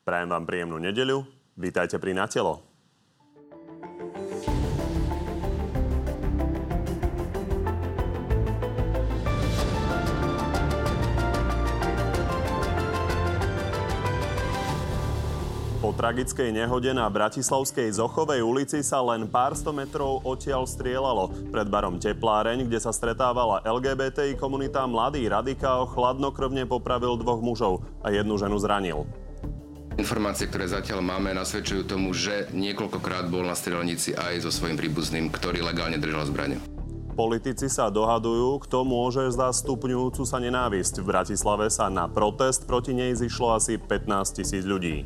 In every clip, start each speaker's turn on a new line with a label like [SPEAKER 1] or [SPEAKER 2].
[SPEAKER 1] Prajem vám príjemnú nedeľu. Vítajte pri Natelo. Po tragickej nehode na Bratislavskej Zochovej ulici sa len pár sto metrov odtiaľ strieľalo. Pred barom Tepláreň, kde sa stretávala LGBTI komunita, mladý radikál chladnokrvne popravil dvoch mužov a jednu ženu zranil.
[SPEAKER 2] Informácie, ktoré zatiaľ máme, nasvedčujú tomu, že niekoľkokrát bol na strelnici aj so svojím príbuzným, ktorý legálne držal zbranie.
[SPEAKER 1] Politici sa dohadujú, kto môže za stupňujúcu sa nenávisť. V Bratislave sa na protest proti nej zišlo asi 15 tisíc ľudí.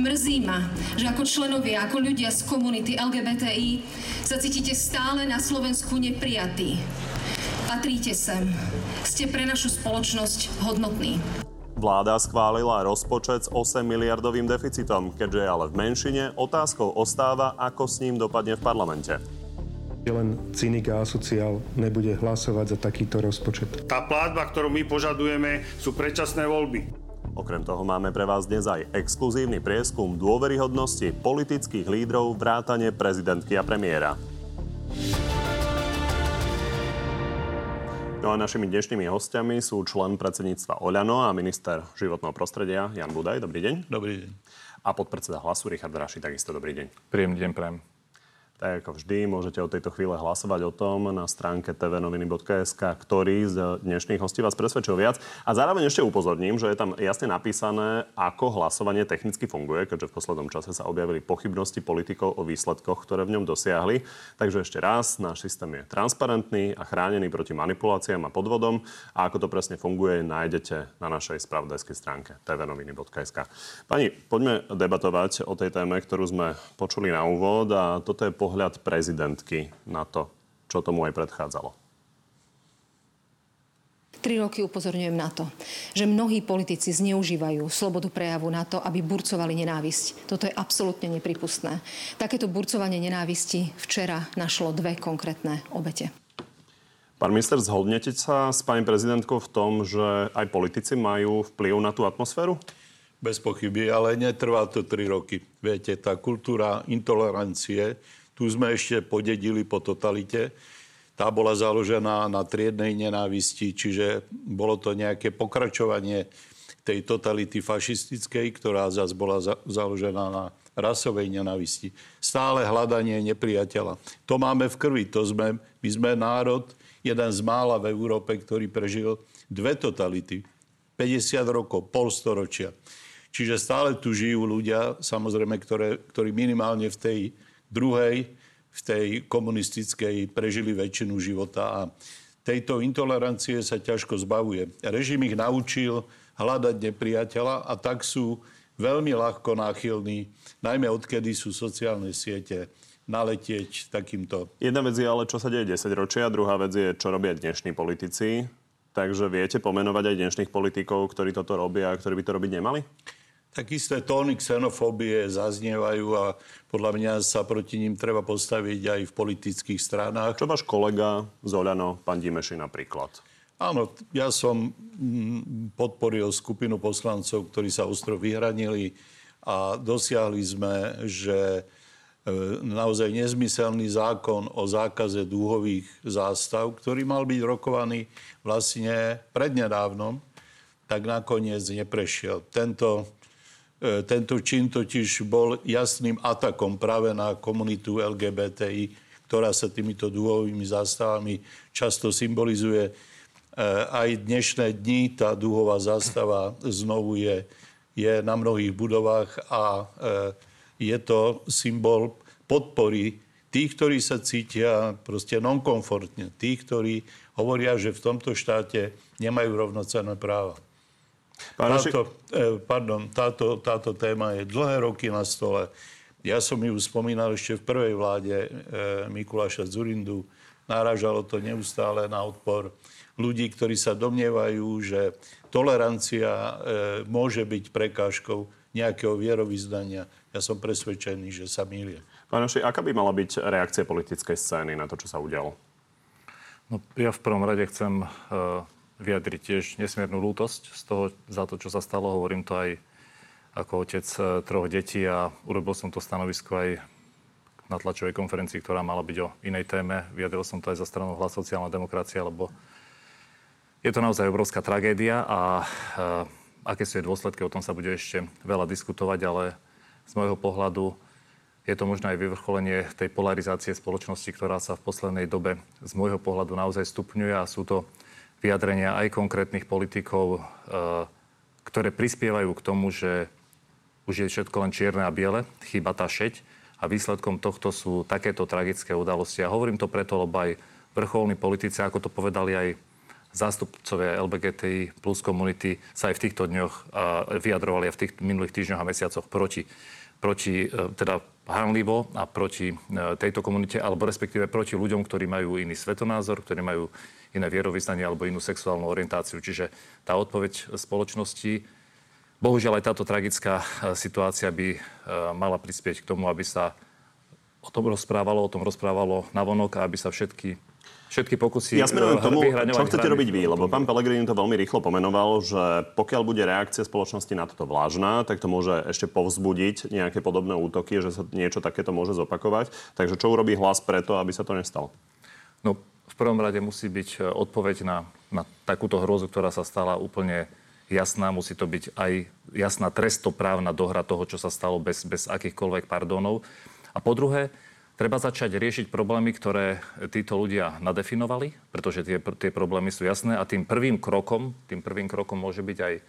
[SPEAKER 3] Mrzí ma, že ako členovia, ako ľudia z komunity LGBTI sa cítite stále na Slovensku neprijatí. Patríte sem. Ste pre našu spoločnosť hodnotní.
[SPEAKER 1] Vláda schválila rozpočet s 8 miliardovým deficitom, keďže je ale v menšine, otázkou ostáva, ako s ním dopadne v parlamente.
[SPEAKER 4] Len cynik a asociál nebude hlasovať za takýto rozpočet.
[SPEAKER 5] Tá plátba, ktorú my požadujeme, sú predčasné voľby.
[SPEAKER 1] Okrem toho máme pre vás dnes aj exkluzívny prieskum dôveryhodnosti politických lídrov vrátane prezidentky a premiéra. No a našimi dnešnými hostiami sú člen predsedníctva Oľano a minister životného prostredia Jan Budaj. Dobrý deň.
[SPEAKER 6] Dobrý deň.
[SPEAKER 1] A podpredseda hlasu Richard Raši, takisto dobrý deň.
[SPEAKER 6] Príjemný deň prajem.
[SPEAKER 1] Tak ako vždy, môžete od tejto chvíle hlasovať o tom na stránke tvnoviny.sk, ktorý z dnešných hostí vás presvedčil viac. A zároveň ešte upozorním, že je tam jasne napísané, ako hlasovanie technicky funguje, keďže v poslednom čase sa objavili pochybnosti politikov o výsledkoch, ktoré v ňom dosiahli. Takže ešte raz, náš systém je transparentný a chránený proti manipuláciám a podvodom. A ako to presne funguje, nájdete na našej spravodajskej stránke tvnoviny.sk. Pani, poďme debatovať o tej téme, ktorú sme počuli na úvod a toto je pohľad prezidentky na to, čo tomu aj predchádzalo?
[SPEAKER 3] Tri roky upozorňujem na to, že mnohí politici zneužívajú slobodu prejavu na to, aby burcovali nenávisť. Toto je absolútne nepripustné. Takéto burcovanie nenávisti včera našlo dve konkrétne obete.
[SPEAKER 1] Pán minister, zhodnete sa s pani prezidentkou v tom, že aj politici majú vplyv na tú atmosféru?
[SPEAKER 6] Bez pochyby, ale netrvá to tri roky. Viete, tá kultúra intolerancie tu sme ešte podedili po totalite. Tá bola založená na triednej nenávisti, čiže bolo to nejaké pokračovanie tej totality fašistickej, ktorá zase bola za- založená na rasovej nenávisti. Stále hľadanie nepriateľa. To máme v krvi. To sme, my sme národ, jeden z mála v Európe, ktorý prežil dve totality. 50 rokov, polstoročia. Čiže stále tu žijú ľudia, samozrejme, ktoré, ktorí minimálne v tej druhej, v tej komunistickej prežili väčšinu života a tejto intolerancie sa ťažko zbavuje. Režim ich naučil hľadať nepriateľa a tak sú veľmi ľahko náchylní, najmä odkedy sú sociálne siete, naletieť takýmto.
[SPEAKER 1] Jedna vec je ale, čo sa deje 10 ročia, druhá vec je, čo robia dnešní politici. Takže viete pomenovať aj dnešných politikov, ktorí toto robia a ktorí by to robiť nemali?
[SPEAKER 6] Tak isté tóny xenofóbie zaznievajú a podľa mňa sa proti ním treba postaviť aj v politických stranách.
[SPEAKER 1] Čo váš kolega Zoľano, pán Dimeši napríklad?
[SPEAKER 6] Áno, ja som mm, podporil skupinu poslancov, ktorí sa ostro vyhranili a dosiahli sme, že e, naozaj nezmyselný zákon o zákaze dúhových zástav, ktorý mal byť rokovaný vlastne prednedávnom, tak nakoniec neprešiel. Tento tento čin totiž bol jasným atakom práve na komunitu LGBTI, ktorá sa týmito dúhovými zástavami často symbolizuje. E, aj dnešné dni tá dúhová zástava znovu je, je na mnohých budovách a e, je to symbol podpory tých, ktorí sa cítia proste nonkomfortne, tých, ktorí hovoria, že v tomto štáte nemajú rovnocenné práva. Táto, e, pardon, táto, táto téma je dlhé roky na stole. Ja som ju spomínal ešte v prvej vláde e, Mikuláša Zurindu. Náražalo to neustále na odpor ľudí, ktorí sa domnievajú, že tolerancia e, môže byť prekážkou nejakého vierovýznania. Ja som presvedčený, že sa mýlia.
[SPEAKER 1] Pán Oši, aká by mala byť reakcia politickej scény na to, čo sa udialo?
[SPEAKER 7] No, ja v prvom rade chcem vyjadriť tiež nesmiernu lútosť z toho, za to, čo sa stalo. Hovorím to aj, ako otec e, troch detí a urobil som to stanovisko aj na tlačovej konferencii, ktorá mala byť o inej téme. Vyjadril som to aj za stranu Hlas sociálna demokracia, lebo je to naozaj obrovská tragédia a e, aké sú jej dôsledky, o tom sa bude ešte veľa diskutovať, ale z môjho pohľadu je to možno aj vyvrcholenie tej polarizácie spoločnosti, ktorá sa v poslednej dobe z môjho pohľadu naozaj stupňuje a sú to vyjadrenia aj konkrétnych politikov, e, ktoré prispievajú k tomu, že už je všetko len čierne a biele, chýba tá šeť a výsledkom tohto sú takéto tragické udalosti. A hovorím to preto, lebo aj vrcholní politici, ako to povedali aj zástupcovia LBGTI plus komunity sa aj v týchto dňoch vyjadrovali a v tých minulých týždňoch a mesiacoch proti, proti e, teda hanlivo a proti e, tejto komunite, alebo respektíve proti ľuďom, ktorí majú iný svetonázor, ktorí majú iné vierovýznanie alebo inú sexuálnu orientáciu. Čiže tá odpoveď spoločnosti Bohužiaľ aj táto tragická e, situácia by e, mala prispieť k tomu, aby sa o tom rozprávalo, o tom rozprávalo navonok a aby sa všetky všetky pokusy
[SPEAKER 1] Ja smerujem k tomu, čo chcete robiť vy, lebo pán Pelegrini to veľmi rýchlo pomenoval, že pokiaľ bude reakcia spoločnosti na toto vlážna, tak to môže ešte povzbudiť nejaké podobné útoky, že sa niečo takéto môže zopakovať. Takže čo urobí hlas preto, aby sa to nestalo?
[SPEAKER 7] No, v prvom rade musí byť e, odpoveď na, na takúto hrozu, ktorá sa stala úplne jasná, musí to byť aj jasná trestoprávna dohra toho, čo sa stalo bez, bez akýchkoľvek pardónov. A po druhé, treba začať riešiť problémy, ktoré títo ľudia nadefinovali, pretože tie, tie problémy sú jasné a tým prvým krokom, tým prvým krokom môže byť aj e,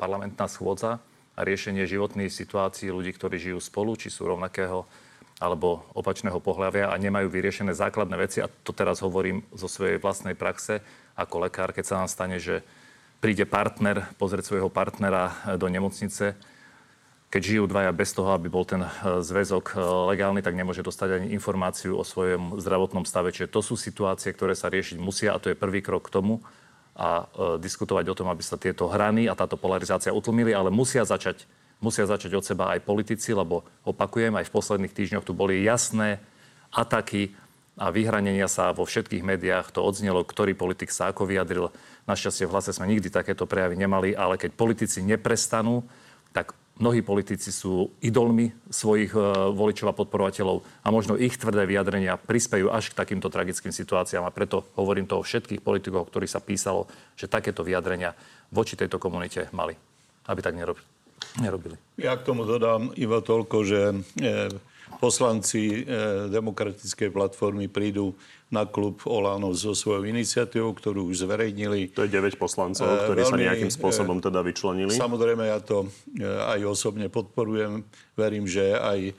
[SPEAKER 7] parlamentná schôdza a riešenie životných situácií ľudí, ktorí žijú spolu, či sú rovnakého alebo opačného pohľavia a nemajú vyriešené základné veci. A to teraz hovorím zo svojej vlastnej praxe ako lekár, keď sa nám stane, že príde partner pozrieť svojho partnera e, do nemocnice, keď žijú dvaja bez toho, aby bol ten e, zväzok e, legálny, tak nemôže dostať ani informáciu o svojom zdravotnom stave. Čiže to sú situácie, ktoré sa riešiť musia a to je prvý krok k tomu a diskutovať o tom, aby sa tieto hrany a táto polarizácia utlmili, ale musia začať, musia začať od seba aj politici, lebo opakujem, aj v posledných týždňoch tu boli jasné ataky a vyhranenia sa vo všetkých médiách. To odznelo, ktorý politik sa ako vyjadril. Našťastie v hlase sme nikdy takéto prejavy nemali, ale keď politici neprestanú, tak mnohí politici sú idolmi svojich e, voličov a podporovateľov a možno ich tvrdé vyjadrenia prispejú až k takýmto tragickým situáciám a preto hovorím to o všetkých politikoch, ktorí sa písalo, že takéto vyjadrenia voči tejto komunite mali, aby tak nerobili.
[SPEAKER 6] Ja k tomu dodám iba toľko, že e, poslanci e, demokratickej platformy prídu na klub Olano so svojou iniciatívou, ktorú už zverejnili.
[SPEAKER 1] To je 9 poslancov, e, ktorí Veľmi, sa nejakým spôsobom teda vyčlenili.
[SPEAKER 6] Samozrejme, ja to aj osobne podporujem. Verím, že aj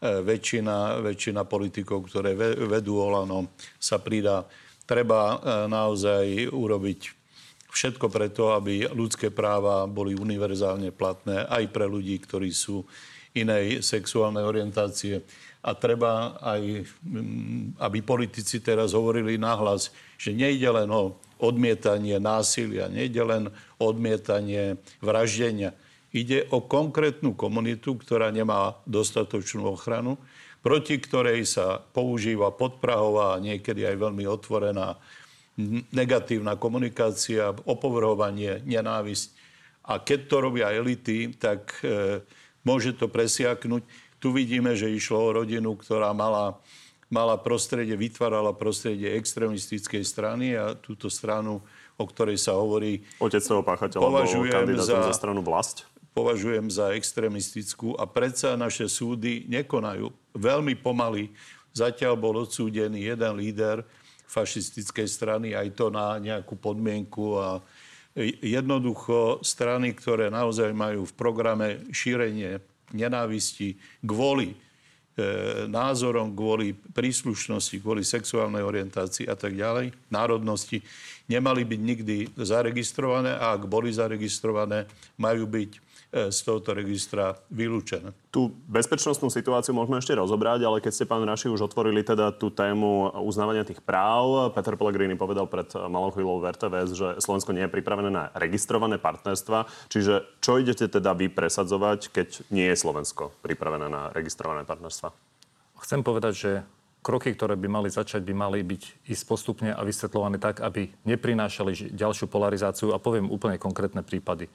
[SPEAKER 6] väčšina, väčšina politikov, ktoré vedú Olano, sa pridá. Treba naozaj urobiť všetko preto, aby ľudské práva boli univerzálne platné aj pre ľudí, ktorí sú inej sexuálnej orientácie. A treba aj, mm, aby politici teraz hovorili nahlas, že nejde len o odmietanie násilia, nejde len o odmietanie vraždenia. Ide o konkrétnu komunitu, ktorá nemá dostatočnú ochranu, proti ktorej sa používa podprahová a niekedy aj veľmi otvorená negatívna komunikácia, opovrhovanie, nenávisť. A keď to robia elity, tak e, môže to presiaknúť. Tu vidíme, že išlo o rodinu, ktorá mala, mala prostredie, vytvárala prostredie extremistickej strany a túto stranu, o ktorej sa hovorí...
[SPEAKER 1] Otec toho páchateľa bol kandidátom za, za stranu vlast?
[SPEAKER 6] Považujem za extremistickú a predsa naše súdy nekonajú. Veľmi pomaly. Zatiaľ bol odsúdený jeden líder fašistickej strany, aj to na nejakú podmienku a jednoducho strany, ktoré naozaj majú v programe šírenie nenávisti kvôli e, názorom, kvôli príslušnosti, kvôli sexuálnej orientácii a tak ďalej, národnosti, nemali byť nikdy zaregistrované a ak boli zaregistrované, majú byť z tohoto registra vylúčené.
[SPEAKER 1] Tú bezpečnostnú situáciu môžeme ešte rozobrať, ale keď ste, pán Raši, už otvorili teda tú tému uznávania tých práv, Peter Pellegrini povedal pred malou chvíľou v RTVS, že Slovensko nie je pripravené na registrované partnerstva. Čiže čo idete teda vy presadzovať, keď nie je Slovensko pripravené na registrované partnerstva?
[SPEAKER 7] Chcem povedať, že kroky, ktoré by mali začať, by mali byť ísť postupne a vysvetľované tak, aby neprinášali ďalšiu polarizáciu. A poviem úplne konkrétne prípady.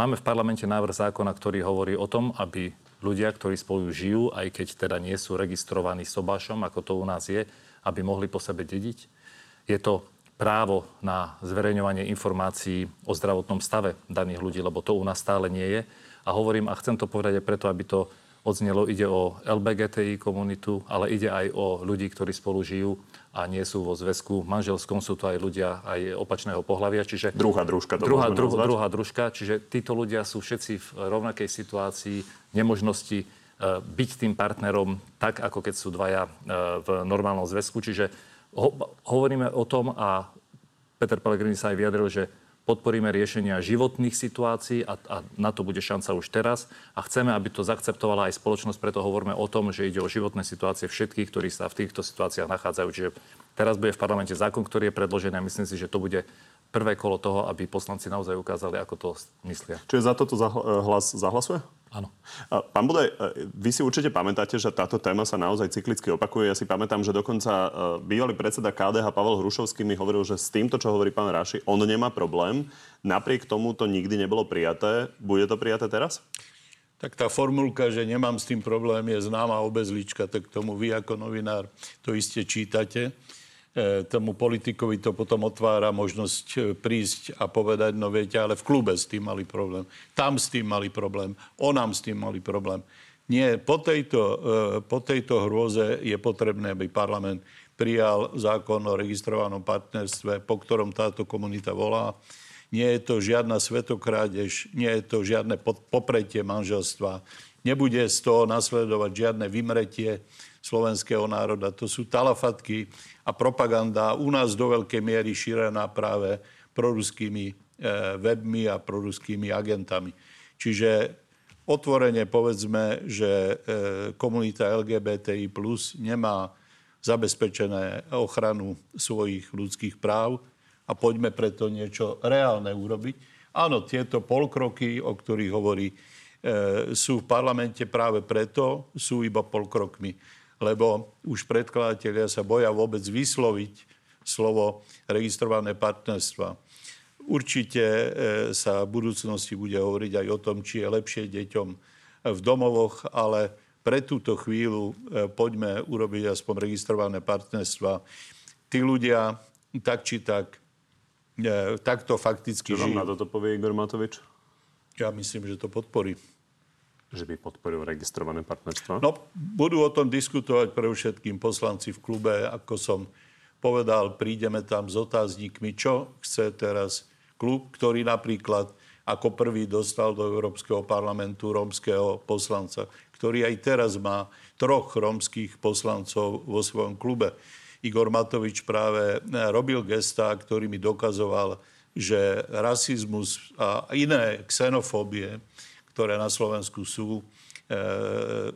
[SPEAKER 7] Máme v parlamente návrh zákona, ktorý hovorí o tom, aby ľudia, ktorí spolu žijú, aj keď teda nie sú registrovaní sobášom, ako to u nás je, aby mohli po sebe dediť. Je to právo na zverejňovanie informácií o zdravotnom stave daných ľudí, lebo to u nás stále nie je. A hovorím, a chcem to povedať aj preto, aby to odznelo, ide o LBGTI komunitu, ale ide aj o ľudí, ktorí spolu žijú a nie sú vo zväzku manželskom, sú to aj ľudia aj opačného pohľavia. Čiže
[SPEAKER 1] druhá družka to
[SPEAKER 7] druhá, druh, druhá družka, čiže títo ľudia sú všetci v rovnakej situácii nemožnosti e, byť tým partnerom tak, ako keď sú dvaja e, v normálnom zväzku. Čiže ho, hovoríme o tom a Peter Pellegrini sa aj vyjadril, že podporíme riešenia životných situácií a, a na to bude šanca už teraz. A chceme, aby to zaakceptovala aj spoločnosť, preto hovoríme o tom, že ide o životné situácie všetkých, ktorí sa v týchto situáciách nachádzajú. Čiže teraz bude v parlamente zákon, ktorý je predložený a myslím si, že to bude prvé kolo toho, aby poslanci naozaj ukázali, ako to myslia.
[SPEAKER 1] Čiže za toto hlas zahlasuje?
[SPEAKER 7] Áno.
[SPEAKER 1] Pán Budaj, e, vy si určite pamätáte, že táto téma sa naozaj cyklicky opakuje. Ja si pamätám, že dokonca e, bývalý predseda KDH Pavel Hrušovský mi hovoril, že s týmto, čo hovorí pán Raši, on nemá problém. Napriek tomu to nikdy nebolo prijaté. Bude to prijaté teraz?
[SPEAKER 6] Tak tá formulka, že nemám s tým problém, je známa obezlička, tak tomu vy ako novinár to iste čítate. E, tomu politikovi to potom otvára možnosť e, prísť a povedať, no viete, ale v klube s tým mali problém, tam s tým mali problém, onám s tým mali problém. Nie, po tejto, e, po tejto hrôze je potrebné, aby parlament prijal zákon o registrovanom partnerstve, po ktorom táto komunita volá. Nie je to žiadna svetokrádež, nie je to žiadne popretie manželstva, nebude z toho nasledovať žiadne vymretie slovenského národa. To sú talafatky a propaganda u nás do veľkej miery šírená práve proruskými e, webmi a proruskými agentami. Čiže otvorene povedzme, že e, komunita LGBTI plus nemá zabezpečené ochranu svojich ľudských práv a poďme preto niečo reálne urobiť. Áno, tieto polkroky, o ktorých hovorí, e, sú v parlamente práve preto, sú iba polkrokmi lebo už predkladateľia sa boja vôbec vysloviť slovo registrované partnerstva. Určite e, sa v budúcnosti bude hovoriť aj o tom, či je lepšie deťom v domovoch, ale pre túto chvíľu e, poďme urobiť aspoň registrované partnerstva. Tí ľudia tak či tak e, takto fakticky
[SPEAKER 1] Čo vám na toto povie Igor Matovič?
[SPEAKER 6] Ja myslím, že to podporí
[SPEAKER 1] že by podporil registrované partnerstvo?
[SPEAKER 6] No, budú o tom diskutovať pre všetkým poslanci v klube. Ako som povedal, prídeme tam s otáznikmi, čo chce teraz klub, ktorý napríklad ako prvý dostal do Európskeho parlamentu rómskeho poslanca, ktorý aj teraz má troch rómskych poslancov vo svojom klube. Igor Matovič práve robil gesta, ktorý mi dokazoval, že rasizmus a iné xenofóbie ktoré na Slovensku sú, e,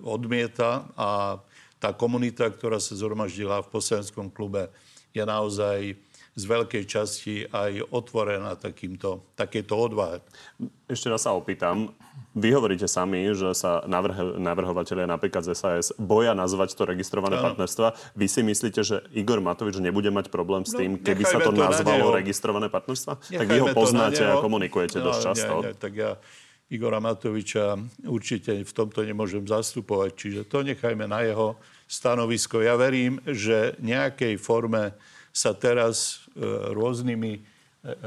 [SPEAKER 6] odmieta a tá komunita, ktorá sa zhromaždila v poslaneckom klube, je naozaj z veľkej časti aj otvorená takýmto, takéto odvahe.
[SPEAKER 1] Ešte raz sa opýtam. Vy hovoríte sami, že sa navrh- navrhovateľia napríklad z SAS boja nazvať to registrované ano. partnerstva. Vy si myslíte, že Igor Matovič nebude mať problém s no, tým, no, keby sa to, to nazvalo registrované partnerstva? Nechajme tak vy ho poznáte a komunikujete no, dosť často. Nie, nie,
[SPEAKER 6] tak ja Igora Matoviča určite v tomto nemôžem zastupovať. Čiže to nechajme na jeho stanovisko. Ja verím, že nejakej forme sa teraz e, rôznymi e,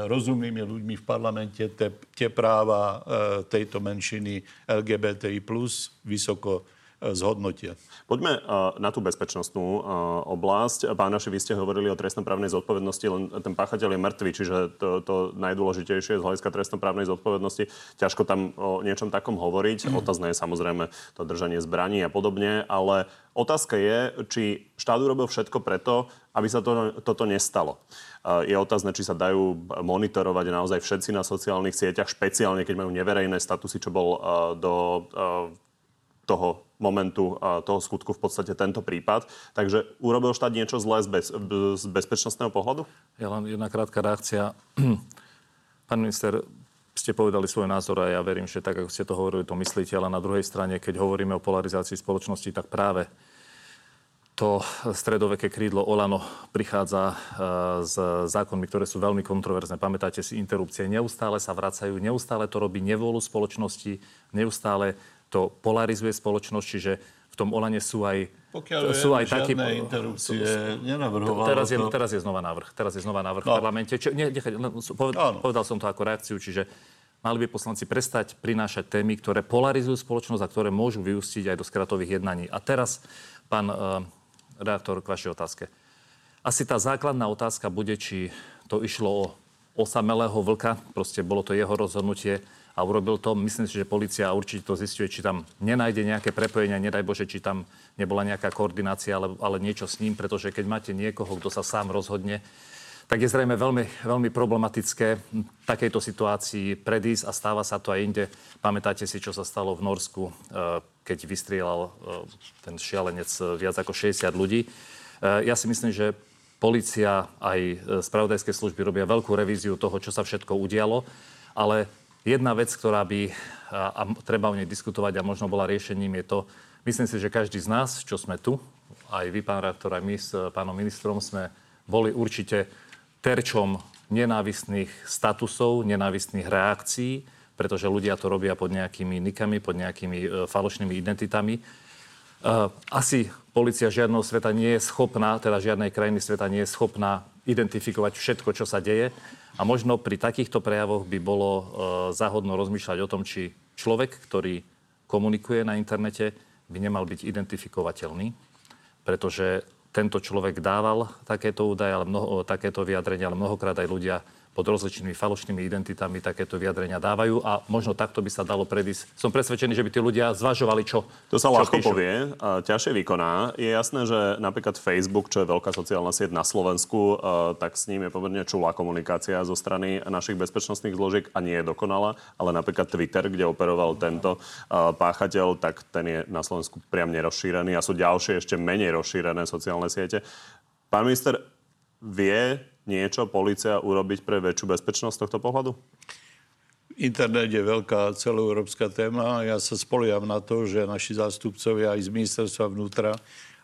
[SPEAKER 6] rozumnými ľuďmi v parlamente te, tie práva e, tejto menšiny LGBTI plus vysoko zhodnotia.
[SPEAKER 1] Poďme na tú bezpečnostnú oblasť. Pán Naši, vy ste hovorili o trestnoprávnej zodpovednosti, len ten páchateľ je mŕtvy, čiže to, to najdôležitejšie z hľadiska trestnoprávnej zodpovednosti. Ťažko tam o niečom takom hovoriť. Mm. Otázne je samozrejme to držanie zbraní a podobne, ale otázka je, či štát urobil všetko preto, aby sa to, toto nestalo. Je otázne, či sa dajú monitorovať naozaj všetci na sociálnych sieťach, špeciálne keď majú neverejné statusy, čo bol do toho momentu toho skutku v podstate tento prípad. Takže urobil štát niečo zlé z, bez, z bezpečnostného pohľadu?
[SPEAKER 7] Ja len jedna krátka reakcia. Pán minister, ste povedali svoj názor a ja verím, že tak, ako ste to hovorili, to myslíte, ale na druhej strane, keď hovoríme o polarizácii spoločnosti, tak práve to stredoveké krídlo Olano prichádza e, s zákonmi, ktoré sú veľmi kontroverzné. Pamätáte si interrupcie. Neustále sa vracajú, neustále to robí nevolu spoločnosti, neustále to polarizuje spoločnosť, čiže v tom Olane sú aj
[SPEAKER 6] Pokiaľ
[SPEAKER 7] sú aj takí...
[SPEAKER 6] interrupcie nenavrhoval
[SPEAKER 7] teraz je,
[SPEAKER 6] to...
[SPEAKER 7] teraz je znova návrh. Teraz je znova návrh no. v parlamente. Či, ne, nechaj, poved, povedal som to ako reakciu, čiže mali by poslanci prestať prinášať témy, ktoré polarizujú spoločnosť a ktoré môžu vyústiť aj do skratových jednaní. A teraz, pán uh, redaktor, k vašej otázke. Asi tá základná otázka bude, či to išlo o osamelého vlka, proste bolo to jeho rozhodnutie a urobil to. Myslím si, že policia určite to zistuje, či tam nenájde nejaké prepojenia, nedaj Bože, či tam nebola nejaká koordinácia, ale, ale niečo s ním, pretože keď máte niekoho, kto sa sám rozhodne, tak je zrejme veľmi, veľmi problematické takejto situácii predísť a stáva sa to aj inde. Pamätáte si, čo sa stalo v Norsku, eh, keď vystrieľal eh, ten šialenec eh, viac ako 60 ľudí. Ja si myslím, že policia aj spravodajské služby robia veľkú revíziu toho, čo sa všetko udialo, ale jedna vec, ktorá by, a, a treba o nej diskutovať a možno bola riešením, je to, myslím si, že každý z nás, čo sme tu, aj vy, pán rektor, aj my s pánom ministrom, sme boli určite terčom nenávistných statusov, nenávistných reakcií, pretože ľudia to robia pod nejakými nikami, pod nejakými e, falošnými identitami. E, asi policia žiadneho sveta nie je schopná, teda žiadnej krajiny sveta nie je schopná identifikovať všetko, čo sa deje. A možno pri takýchto prejavoch by bolo e, záhodno rozmýšľať o tom, či človek, ktorý komunikuje na internete, by nemal byť identifikovateľný, pretože tento človek dával takéto údaje, ale mnoho, takéto vyjadrenia, ale mnohokrát aj ľudia pod rozličnými falošnými identitami takéto vyjadrenia dávajú a možno takto by sa dalo predísť. Som presvedčený, že by tí ľudia zvažovali, čo
[SPEAKER 1] To sa
[SPEAKER 7] čo
[SPEAKER 1] ľahko
[SPEAKER 7] píšu.
[SPEAKER 1] povie, a ťažšie vykoná. Je jasné, že napríklad Facebook, čo je veľká sociálna sieť na Slovensku, tak s ním je pomerne čulá komunikácia zo strany našich bezpečnostných zložiek a nie je dokonalá, ale napríklad Twitter, kde operoval tento páchateľ, tak ten je na Slovensku priam nerozšírený a sú ďalšie ešte menej rozšírené sociálne siete. Pán minister, vie niečo policia urobiť pre väčšiu bezpečnosť tohto pohľadu?
[SPEAKER 6] Internet je veľká celoeurópska téma. Ja sa spoliam na to, že naši zástupcovia aj z ministerstva vnútra,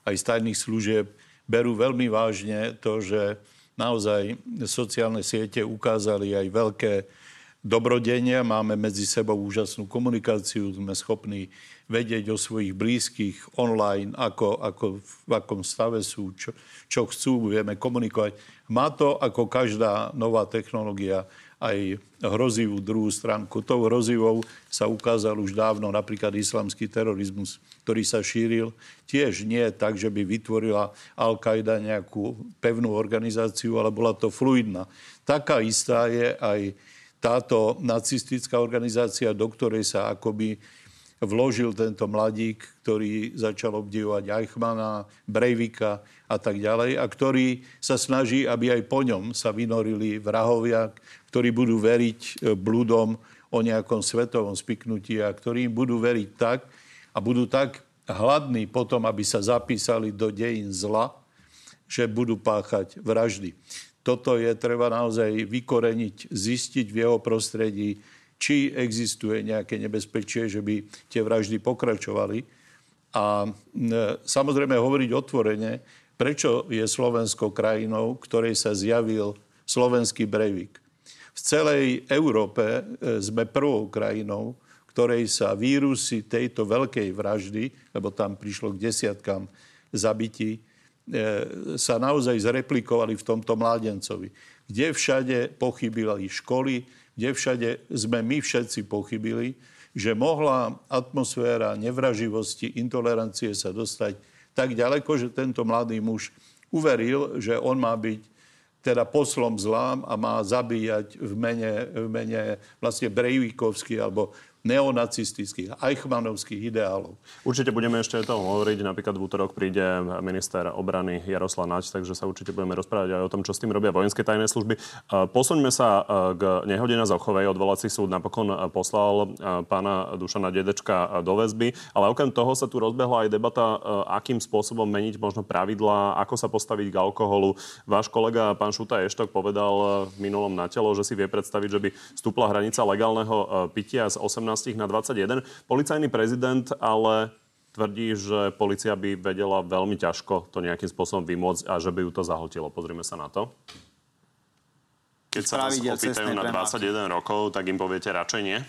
[SPEAKER 6] aj z tajných služieb berú veľmi vážne to, že naozaj sociálne siete ukázali aj veľké dobrodenia, máme medzi sebou úžasnú komunikáciu, sme schopní vedieť o svojich blízkych online, ako, ako v akom stave sú, čo, čo chcú, vieme komunikovať. Má to ako každá nová technológia aj hrozivú druhú stránku. Tou hrozivou sa ukázal už dávno napríklad islamský terorizmus, ktorý sa šíril. Tiež nie tak, že by vytvorila Al-Qaida nejakú pevnú organizáciu, ale bola to fluidná. Taká istá je aj táto nacistická organizácia, do ktorej sa akoby vložil tento mladík, ktorý začal obdivovať Eichmana, Breivika a tak ďalej a ktorý sa snaží, aby aj po ňom sa vynorili vrahovia, ktorí budú veriť e, blúdom o nejakom svetovom spiknutí a ktorí budú veriť tak a budú tak hladní potom, aby sa zapísali do dejín zla, že budú páchať vraždy toto je treba naozaj vykoreniť, zistiť v jeho prostredí, či existuje nejaké nebezpečie, že by tie vraždy pokračovali. A samozrejme hovoriť otvorene, prečo je Slovensko krajinou, ktorej sa zjavil slovenský brejvik. V celej Európe e, sme prvou krajinou, ktorej sa vírusy tejto veľkej vraždy, lebo tam prišlo k desiatkám zabití, E, sa naozaj zreplikovali v tomto mládencovi. Kde všade pochybili školy, kde všade sme my všetci pochybili, že mohla atmosféra nevraživosti, intolerancie sa dostať tak ďaleko, že tento mladý muž uveril, že on má byť teda poslom zlám a má zabíjať v mene, v mene vlastne Brejvíkovský alebo neonacistických, eichmanovských ideálov.
[SPEAKER 1] Určite budeme ešte o tom hovoriť. Napríklad v útorok príde minister obrany Jaroslav Nač, takže sa určite budeme rozprávať aj o tom, čo s tým robia vojenské tajné služby. Posuňme sa k nehode na Zochovej. Odvolací súd napokon poslal pána Dušana Dedečka do väzby, ale okrem toho sa tu rozbehla aj debata, akým spôsobom meniť možno pravidlá, ako sa postaviť k alkoholu. Váš kolega, pán Šuta Eštok, povedal v minulom na telo, že si vie predstaviť, že by stúpla hranica legálneho pitia z 18 18 na 21. Policajný prezident ale tvrdí, že policia by vedela veľmi ťažko to nejakým spôsobom vymôcť a že by ju to zahltilo. Pozrime sa na to. Keď sa vás opýtajú na 21 rokov, tak im poviete radšej nie?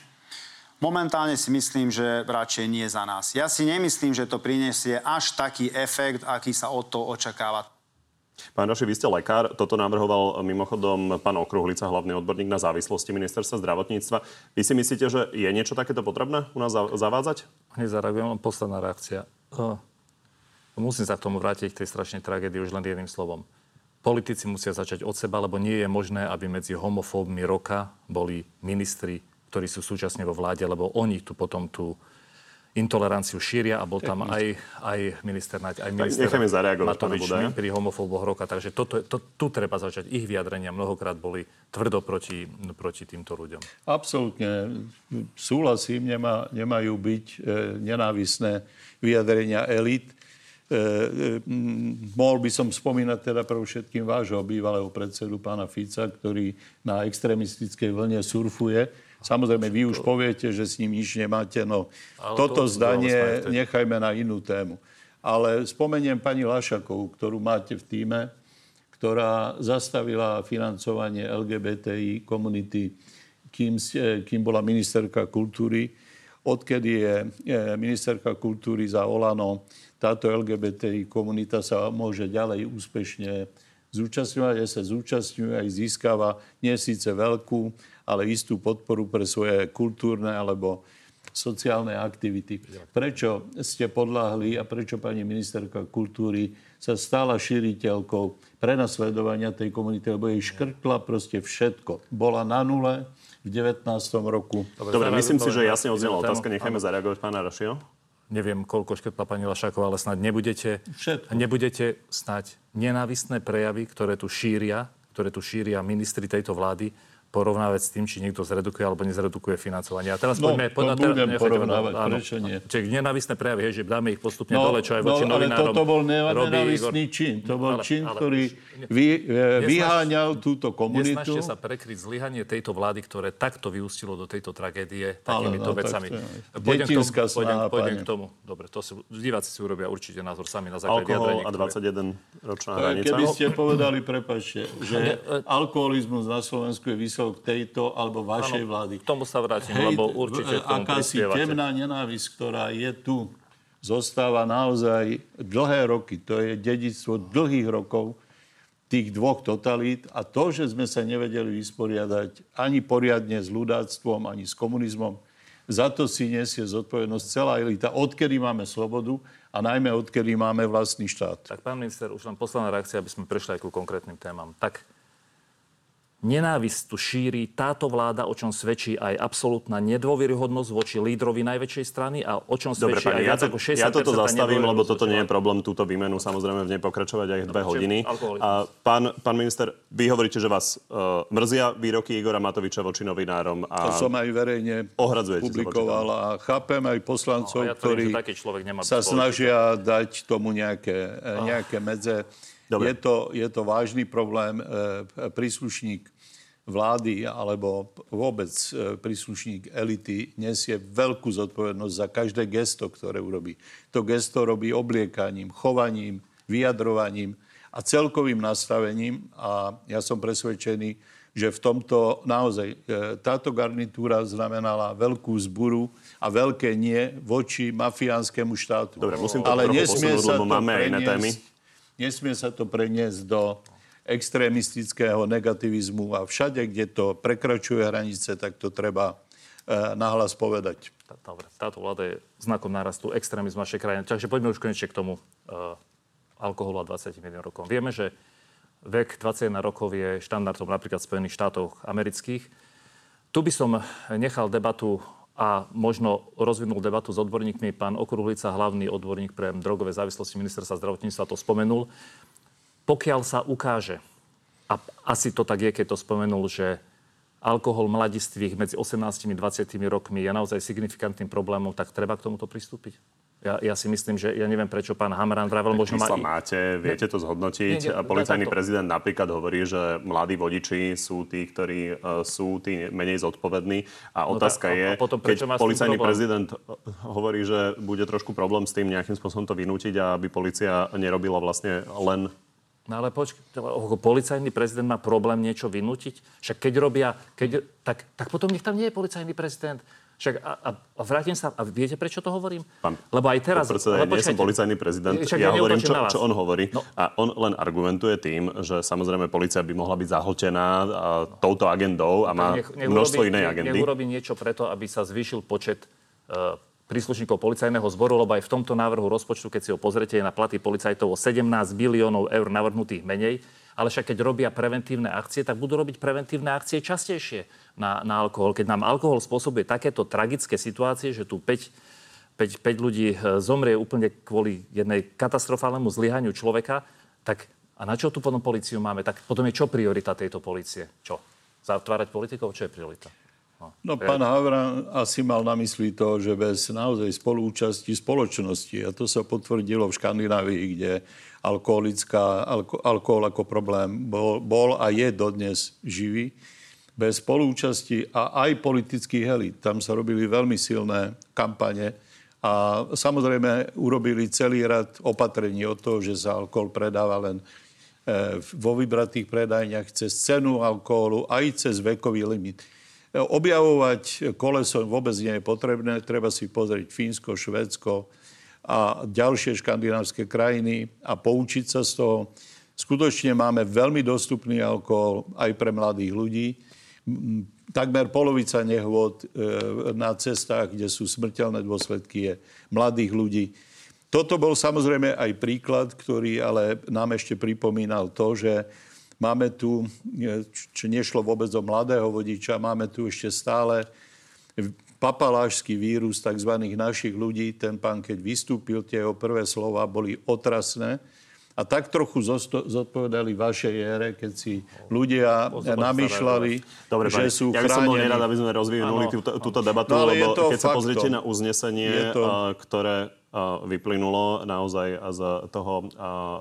[SPEAKER 8] Momentálne si myslím, že radšej nie za nás. Ja si nemyslím, že to prinesie až taký efekt, aký sa od toho očakáva.
[SPEAKER 1] Pán Raši, vy ste lekár. Toto navrhoval mimochodom pán Okruhlica, hlavný odborník na závislosti ministerstva zdravotníctva. Vy si myslíte, že je niečo takéto potrebné u nás zavádzať?
[SPEAKER 7] Hneď zareagujem, len posledná reakcia. Uh, musím sa k tomu vrátiť, k tej strašnej tragédii už len jedným slovom. Politici musia začať od seba, lebo nie je možné, aby medzi homofóbmi roka boli ministri, ktorí sú súčasne vo vláde, lebo oni tu potom tú intoleranciu šíria a bol tam aj, aj minister Naď, aj minister Matovič pri homofóboch roka. Takže toto, to, tu treba začať. Ich vyjadrenia mnohokrát boli tvrdo proti, proti týmto ľuďom.
[SPEAKER 6] Absolútne. Súhlasím, nemá, nemajú byť e, nenávisné vyjadrenia elit. E, e, mohol by som spomínať teda pre všetkým vášho bývalého predsedu pána Fica, ktorý na extremistickej vlne surfuje Samozrejme, vy už poviete, že s ním nič nemáte, no Ale toto to, zdanie nechajme na inú tému. Ale spomeniem pani Lašakovú, ktorú máte v týme, ktorá zastavila financovanie LGBTI komunity, kým, kým bola ministerka kultúry. Odkedy je ministerka kultúry za Olano, táto LGBTI komunita sa môže ďalej úspešne zúčastňovať, aj sa zúčastňuje, aj získava nie síce veľkú, ale istú podporu pre svoje kultúrne alebo sociálne aktivity. Prečo ste podláhli a prečo pani ministerka kultúry sa stala šíriteľkou prenasledovania tej komunity, lebo jej škrtla proste všetko. Bola na nule v 19. roku.
[SPEAKER 1] Dobre, Dobre myslím si, že jasne odznela otázka. Nechajme zareagovať pána Rašio.
[SPEAKER 7] Neviem, koľko škrtla pani Lašáková, ale snad nebudete, nebudete snať nenávistné prejavy, ktoré tu šíria, ktoré tu šíria ministri tejto vlády, porovnávať s tým, či niekto zredukuje alebo nezredukuje financovanie. A teraz
[SPEAKER 6] no, poďme... poďme budem teraz, porovnávať, áno, prečo nie?
[SPEAKER 7] Čiže nenavistné prejavy, hej, že dáme ich postupne no, dole, čo aj no, voči no,
[SPEAKER 6] ale toto bol nenavistný čin. To bol ale, čin, ale, ktorý vy, e, vyháňal túto komunitu.
[SPEAKER 7] Nesnažte sa prekryť zlyhanie tejto vlády, ktoré takto vyústilo do tejto tragédie takýmito ale, no, vecami.
[SPEAKER 6] Pôjdem k, tomu,
[SPEAKER 7] pôjdem, pôjdem k tomu. Dobre, to si, diváci si urobia určite názor sami na základe
[SPEAKER 1] Alkohol a 21 ročná hranica.
[SPEAKER 6] Keby ste povedali, prepačte, že e- alkoholizmus na Slovensku je vysok výsledok tejto alebo vašej ano, vlády.
[SPEAKER 7] K tomu sa vrátim, Hej, lebo určite k tomu
[SPEAKER 6] Akási temná nenávisť, ktorá je tu, zostáva naozaj dlhé roky. To je dedictvo dlhých rokov tých dvoch totalít a to, že sme sa nevedeli vysporiadať ani poriadne s ľudáctvom, ani s komunizmom, za to si nesie zodpovednosť celá elita, odkedy máme slobodu a najmä odkedy máme vlastný štát.
[SPEAKER 7] Tak pán minister, už len posledná reakcia, aby sme prešli aj ku konkrétnym témam. Tak Nenávisť tu šíri táto vláda, o čom svedčí aj absolútna nedôveryhodnosť voči lídrovi najväčšej strany a o čom
[SPEAKER 1] Dobre,
[SPEAKER 7] svedčí
[SPEAKER 1] pani,
[SPEAKER 7] aj
[SPEAKER 1] viac ja, ako 60 Ja toto zastavím, lebo toto nie je problém, túto výmenu samozrejme v nej pokračovať aj dve hodiny. A pán, pán minister, vy hovoríte, že vás uh, mrzia výroky Igora Matoviča voči novinárom. A
[SPEAKER 6] to som aj verejne publikoval a chápem aj poslancov, no, ja tvrdím, ktorí sa snažia dať tomu nejaké, oh. nejaké medze. Je to, je to vážny problém. E, príslušník vlády alebo vôbec e, príslušník elity nesie veľkú zodpovednosť za každé gesto, ktoré urobí. To gesto robí obliekaním, chovaním, vyjadrovaním a celkovým nastavením. A ja som presvedčený, že v tomto naozaj e, táto garnitúra znamenala veľkú zburu a veľké nie voči mafiánskému štátu.
[SPEAKER 1] Dobre, musím to Ale nesmie sa to preniesť.
[SPEAKER 6] Nesmie sa to preniesť do extrémistického negativizmu a všade, kde to prekračuje hranice, tak to treba e, nahlas povedať.
[SPEAKER 7] Dobre, táto vláda je znakom nárastu extrémizmu našej krajiny. Takže poďme už konečne k tomu uh, alkoholu a 21 rokom. Vieme, že vek 21 rokov je štandardom napríklad v Spojených štátoch amerických. Tu by som nechal debatu a možno rozvinul debatu s odborníkmi. Pán Okruhlica, hlavný odborník pre drogové závislosti ministerstva zdravotníctva, to spomenul pokiaľ sa ukáže, a asi to tak je, keď to spomenul, že alkohol mladistvých medzi 18 a 20 rokmi je naozaj signifikantným problémom, tak treba k tomuto pristúpiť? Ja, ja si myslím, že ja neviem, prečo pán Hamran vravel, možno má...
[SPEAKER 1] máte, viete to zhodnotiť.
[SPEAKER 7] Nie, nie,
[SPEAKER 1] Policajný
[SPEAKER 7] takto.
[SPEAKER 1] prezident napríklad hovorí, že mladí vodiči sú tí, ktorí uh, sú tí menej zodpovední. A otázka
[SPEAKER 7] tak, a-
[SPEAKER 1] je,
[SPEAKER 7] a potom
[SPEAKER 1] keď policajný prezident hovorí, že bude trošku problém s tým nejakým spôsobom to vynútiť a aby policia nerobila vlastne len
[SPEAKER 7] No ale počkaj, policajný prezident má problém niečo vynútiť? Však keď robia, keď, tak, tak potom nech tam nie je policajný prezident. Však a, a, a vrátim sa, a viete, prečo to hovorím?
[SPEAKER 1] Pán
[SPEAKER 7] Lebo aj teraz...
[SPEAKER 1] Predseda, ja nie som policajný prezident.
[SPEAKER 7] Však
[SPEAKER 1] ja hovorím,
[SPEAKER 7] neútočím
[SPEAKER 1] čo, čo on hovorí.
[SPEAKER 7] No.
[SPEAKER 1] A on len argumentuje tým, že samozrejme policia by mohla byť zahltená a, touto agendou a má
[SPEAKER 7] nech, nech
[SPEAKER 1] množstvo
[SPEAKER 7] urobí,
[SPEAKER 1] inej agendy.
[SPEAKER 7] Nech urobí niečo preto, aby sa zvýšil počet e, príslušníkov policajného zboru, lebo aj v tomto návrhu rozpočtu, keď si ho pozrete, je na platy policajtov o 17 biliónov eur navrhnutých menej. Ale však keď robia preventívne akcie, tak budú robiť preventívne akcie častejšie na, na alkohol. Keď nám alkohol spôsobuje takéto tragické situácie, že tu 5, 5, 5 ľudí e, zomrie úplne kvôli jednej katastrofálnemu zlyhaniu človeka, tak a na čo tu potom policiu máme? Tak potom je čo priorita tejto policie? Čo? Zatvárať politikov? Čo je priorita?
[SPEAKER 6] No, pán Havran asi mal na mysli to, že bez naozaj spolúčasti spoločnosti, a to sa potvrdilo v Škandinávii, kde alkoholická, alko, alkohol ako problém bol, bol a je dodnes živý, bez spolúčasti a aj politických elit. Tam sa robili veľmi silné kampane a samozrejme urobili celý rad opatrení od toho, že sa alkohol predáva len eh, vo vybratých predajniach cez cenu alkoholu aj cez vekový limit. Objavovať koleso vôbec nie je potrebné. Treba si pozrieť Fínsko, Švedsko a ďalšie škandinávské krajiny a poučiť sa z toho. Skutočne máme veľmi dostupný alkohol aj pre mladých ľudí. Takmer polovica nehôd e, na cestách, kde sú smrteľné dôsledky, je mladých ľudí. Toto bol samozrejme aj príklad, ktorý ale nám ešte pripomínal to, že Máme tu, čo nešlo vôbec o mladého vodiča, máme tu ešte stále papalášský vírus tzv. našich ľudí. Ten pán, keď vystúpil, tie jeho prvé slova boli otrasné. A tak trochu zodpovedali vašej ére, keď si ľudia namýšľali,
[SPEAKER 1] Dobre,
[SPEAKER 6] že sú
[SPEAKER 1] ja by som bol nerad, aby sme rozvinuli túto, túto debatu,
[SPEAKER 6] No, ale je
[SPEAKER 1] lebo
[SPEAKER 6] to
[SPEAKER 1] keď sa
[SPEAKER 6] faktom.
[SPEAKER 1] pozriete na
[SPEAKER 6] Je
[SPEAKER 1] uznesenie,
[SPEAKER 6] to-
[SPEAKER 1] ktoré vyplynulo naozaj z toho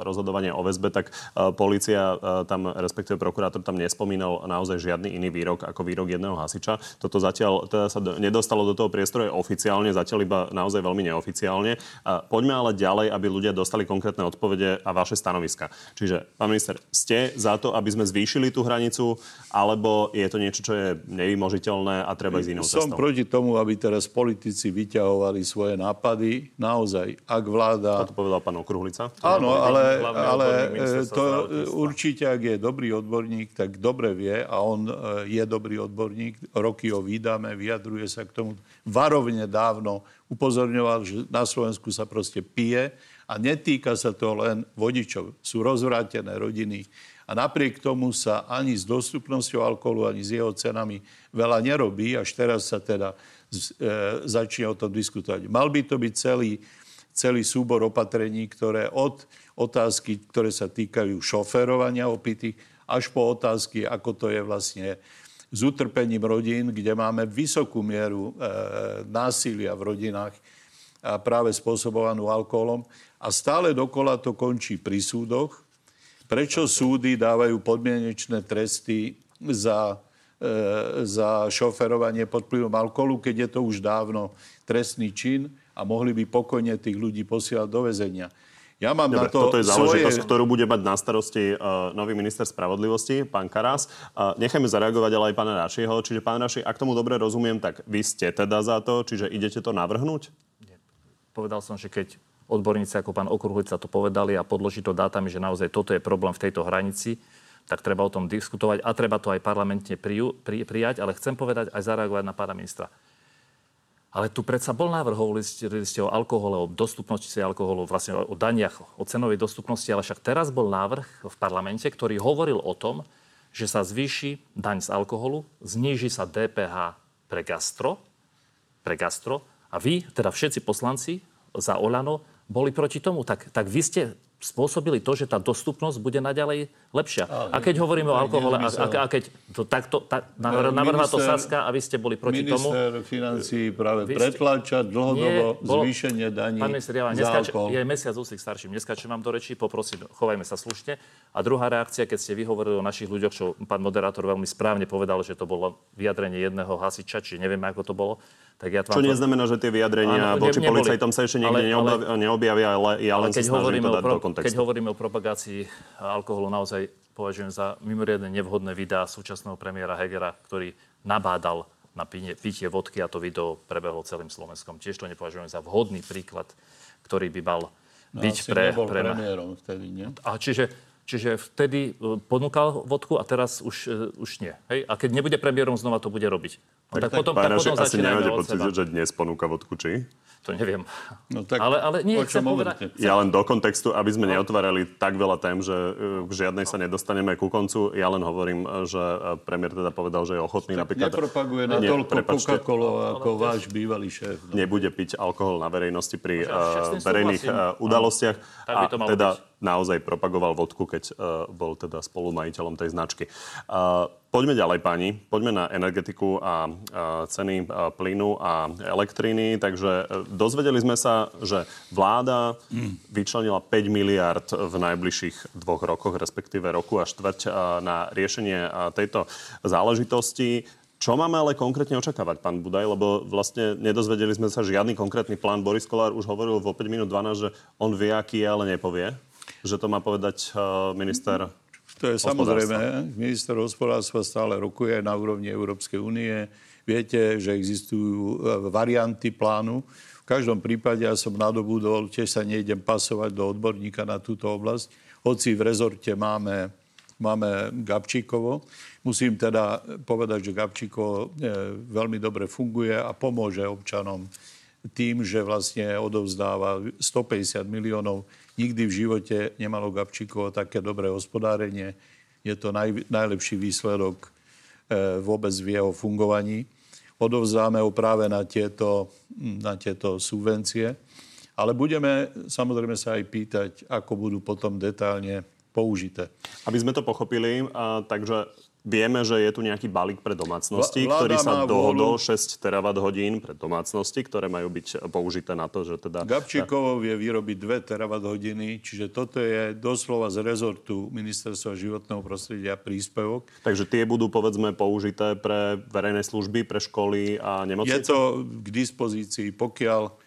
[SPEAKER 1] rozhodovania o väzbe, tak policia tam, respektíve prokurátor tam nespomínal naozaj žiadny iný výrok ako výrok jedného hasiča. Toto zatiaľ teda sa do, nedostalo do toho priestoru oficiálne, zatiaľ iba naozaj veľmi neoficiálne. Poďme ale ďalej, aby ľudia dostali konkrétne odpovede a vaše stanoviska. Čiže, pán minister, ste za to, aby sme zvýšili tú hranicu, alebo je to niečo, čo je nevymožiteľné a treba ísť inou
[SPEAKER 6] Som
[SPEAKER 1] cestou?
[SPEAKER 6] proti tomu, aby teraz politici vyťahovali svoje nápady. Naozaj, ak vláda...
[SPEAKER 1] To povedal pán Okruhlica.
[SPEAKER 6] Áno, ale, ale e, to e, určite, ak je dobrý odborník, tak dobre vie a on e, je dobrý odborník. Roky ho vydáme, vyjadruje sa k tomu. Varovne dávno upozorňoval, že na Slovensku sa proste pije a netýka sa to len vodičov. Sú rozvrátené rodiny. Napriek tomu sa ani s dostupnosťou alkoholu, ani s jeho cenami veľa nerobí. Až teraz sa teda e, začne o tom diskutovať. Mal by to byť celý celý súbor opatrení, ktoré od otázky, ktoré sa týkajú šoférovania opitých, až po otázky, ako to je vlastne s utrpením rodín, kde máme vysokú mieru e, násilia v rodinách a práve spôsobovanú alkoholom. A stále dokola to končí pri súdoch. Prečo súdy dávajú podmienečné tresty za, e, za šoferovanie pod vplyvom alkoholu, keď je to už dávno trestný čin a mohli by pokojne tých ľudí posielať do väzenia. Ja mám
[SPEAKER 1] Dobre,
[SPEAKER 6] na to
[SPEAKER 1] toto je
[SPEAKER 6] svoje...
[SPEAKER 1] záležitosť, ktorú bude mať na starosti uh, nový minister spravodlivosti, pán Karas. Uh, nechajme zareagovať ale aj pána Rašieho. Čiže pán Raši, ak tomu dobre rozumiem, tak vy ste teda za to, čiže idete to navrhnúť?
[SPEAKER 7] Povedal som, že keď odborníci ako pán Okruhlica to povedali a podloží to dátami, že naozaj toto je problém v tejto hranici, tak treba o tom diskutovať a treba to aj parlamentne priju, pri, prijať. Ale chcem povedať aj zareagovať na pána ministra. Ale tu predsa bol návrh, hovorili ste, o alkohole, o dostupnosti alkoholu, vlastne o daniach, o cenovej dostupnosti, ale však teraz bol návrh v parlamente, ktorý hovoril o tom, že sa zvýši daň z alkoholu, zníži sa DPH pre gastro, pre gastro a vy, teda všetci poslanci za Olano, boli proti tomu. Tak, tak vy ste spôsobili to, že tá dostupnosť bude naďalej lepšia. A keď hovoríme o alkohole, a, a, a keď to takto tak, navrhla to Saska a vy ste boli proti
[SPEAKER 6] minister
[SPEAKER 7] tomu...
[SPEAKER 6] Minister financí práve ste... pretláča dlhodobo Nie, bolo... zvýšenie daní
[SPEAKER 7] Pán minister, ja vám neskáč... je mesiac úsik starším, neskáčem vám do rečí, poprosím, chovajme sa slušne. A druhá reakcia, keď ste vyhovorili o našich ľuďoch, čo pán moderátor veľmi správne povedal, že to bolo vyjadrenie jedného hasiča, či neviem, ako to bolo, tak ja
[SPEAKER 1] Čo neznamená, že tie vyjadrenia voči policajtom sa ešte niekde ale, ale, neobjavia, ale ja len keď sa to dať pro, do kontextu.
[SPEAKER 7] Keď hovoríme o propagácii alkoholu, naozaj považujem za mimoriadne nevhodné videá súčasného premiéra Hegera, ktorý nabádal na pitie vodky a to video prebehlo celým Slovenskom. Tiež to nepovažujem za vhodný príklad, ktorý by mal no, byť no, pre...
[SPEAKER 6] pre... premiérom vtedy, nie?
[SPEAKER 7] A čiže Čiže vtedy e, ponúkal vodku a teraz už, e, už nie. Hej? A keď nebude premiérom, znova to bude robiť.
[SPEAKER 1] No, tak, tak, potom, tak potom asi nemáte pocit, že dnes ponúka vodku, či?
[SPEAKER 7] To neviem. No, tak ale, ale nie, chcem povedať...
[SPEAKER 1] Ja len do kontextu, aby sme no. neotvárali tak veľa tém, že k e, žiadnej sa nedostaneme ku koncu. Ja len hovorím, že premiér teda povedal, že je ochotný
[SPEAKER 6] tak napríklad... Nepropaguje na toľko Coca-Cola ako váš bývalý šéf.
[SPEAKER 1] No. Nebude piť alkohol na verejnosti pri uh, verejných uh, udalostiach. A teda byť. naozaj propagoval vodku, keď uh, bol teda spolumajiteľom tej značky. Uh, Poďme ďalej, páni. Poďme na energetiku a, ceny plynu a elektriny. Takže e, dozvedeli sme sa, že vláda vyčlenila 5 miliard v najbližších dvoch rokoch, respektíve roku a štvrť na riešenie tejto záležitosti. Čo máme ale konkrétne očakávať, pán Budaj? Lebo vlastne nedozvedeli sme sa žiadny konkrétny plán. Boris Kolár už hovoril vo 5 minút 12, že on vie, aký je, ale nepovie. Že to má povedať minister
[SPEAKER 6] to je samozrejme, minister hospodárstva stále rokuje na úrovni Európskej únie. Viete, že existujú e, varianty plánu. V každom prípade ja som nadobudol, tiež sa nejdem pasovať do odborníka na túto oblasť, hoci v rezorte máme, máme Gabčíkovo. Musím teda povedať, že Gabčíkovo e, veľmi dobre funguje a pomôže občanom tým, že vlastne odovzdáva 150 miliónov Nikdy v živote nemalo Gabčíkovo také dobré hospodárenie. Je to naj, najlepší výsledok e, vôbec v jeho fungovaní. Odovzdáme ho práve na tieto, na tieto subvencie. Ale budeme samozrejme sa aj pýtať, ako budú potom detálne použité.
[SPEAKER 1] Aby sme to pochopili, a, takže Vieme, že je tu nejaký balík pre domácnosti, Vláda ktorý sa dohodol 6 terawatt hodín pre domácnosti, ktoré majú byť použité na to, že teda...
[SPEAKER 6] Gabčíkovo vie vyrobiť 2 terawatt hodiny, čiže toto je doslova z rezortu Ministerstva životného prostredia príspevok.
[SPEAKER 1] Takže tie budú, povedzme, použité pre verejné služby, pre školy a nemocnice?
[SPEAKER 6] Je to k dispozícii, pokiaľ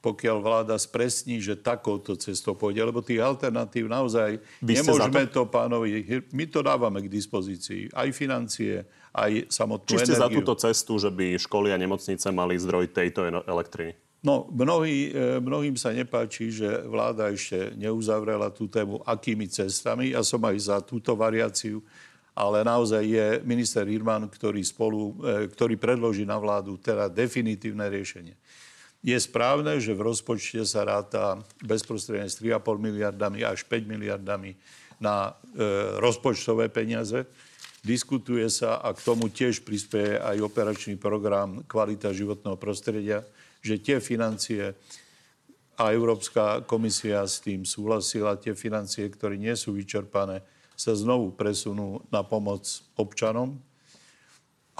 [SPEAKER 6] pokiaľ vláda spresní, že takouto cestou pôjde. Lebo tých alternatív naozaj By nemôžeme to? to pánovi... My to dávame k dispozícii. Aj financie, aj samotnú
[SPEAKER 1] Či ste
[SPEAKER 6] energiu.
[SPEAKER 1] za túto cestu, že by školy a nemocnice mali zdroj tejto elektriny?
[SPEAKER 6] No, mnohí, e, mnohým sa nepáči, že vláda ešte neuzavrela tú tému, akými cestami. Ja som aj za túto variáciu, ale naozaj je minister Hirman, ktorý, spolu, e, ktorý predloží na vládu teda definitívne riešenie. Je správne, že v rozpočte sa ráta bezprostredne s 3,5 miliardami až 5 miliardami na e, rozpočtové peniaze. Diskutuje sa a k tomu tiež prispieje aj operačný program Kvalita životného prostredia, že tie financie a Európska komisia s tým súhlasila, tie financie, ktoré nie sú vyčerpané, sa znovu presunú na pomoc občanom,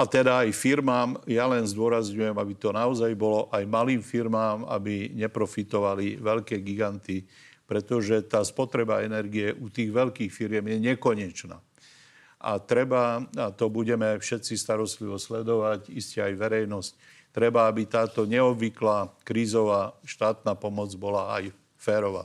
[SPEAKER 6] a teda aj firmám, ja len zdôrazňujem, aby to naozaj bolo aj malým firmám, aby neprofitovali veľké giganty, pretože tá spotreba energie u tých veľkých firiem je nekonečná. A treba, a to budeme všetci starostlivo sledovať, iste aj verejnosť, treba, aby táto neobvyklá krízová štátna pomoc bola aj férová.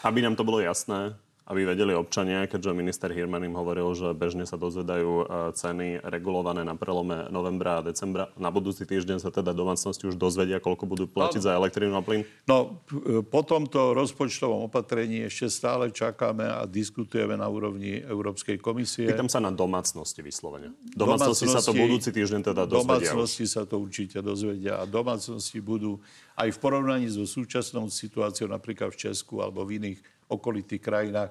[SPEAKER 1] Aby nám to bolo jasné, aby vedeli občania, keďže minister Hirman im hovoril, že bežne sa dozvedajú e, ceny regulované na prelome novembra a decembra. Na budúci týždeň sa teda domácnosti už dozvedia, koľko budú platiť no, za elektrínu a plyn?
[SPEAKER 6] No, e, po tomto rozpočtovom opatrení ešte stále čakáme a diskutujeme na úrovni Európskej komisie.
[SPEAKER 1] Pýtam sa na domácnosti vyslovene. Domácnosti, domácnosti sa to budúci týždeň teda dozvedia.
[SPEAKER 6] Domácnosti sa to určite dozvedia a domácnosti budú aj v porovnaní so súčasnou situáciou napríklad v Česku alebo v iných okolitých krajinách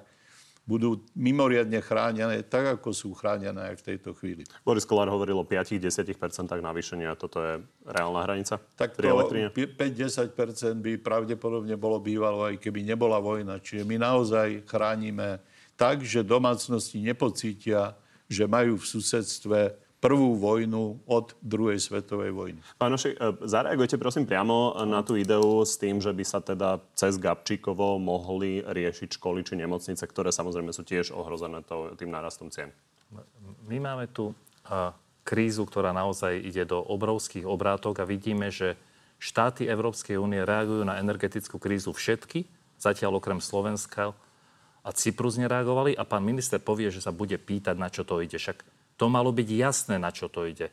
[SPEAKER 6] budú mimoriadne chránené, tak ako sú chránené aj v tejto chvíli.
[SPEAKER 1] Boris Kolár hovoril o 5-10% navýšenia. Toto je reálna hranica?
[SPEAKER 6] Tak to 5-10% by pravdepodobne bolo bývalo, aj keby nebola vojna. Čiže my naozaj chránime tak, že domácnosti nepocítia, že majú v susedstve prvú vojnu od druhej svetovej vojny.
[SPEAKER 1] Pán Oši, e, zareagujte prosím priamo na tú ideu s tým, že by sa teda cez Gabčíkovo mohli riešiť školy či nemocnice, ktoré samozrejme sú tiež ohrozené tým nárastom cien.
[SPEAKER 7] My máme tu krízu, ktorá naozaj ide do obrovských obrátok a vidíme, že štáty Európskej únie reagujú na energetickú krízu všetky, zatiaľ okrem Slovenska a Cyprus nereagovali a pán minister povie, že sa bude pýtať, na čo to ide. Však to malo byť jasné, na čo to ide.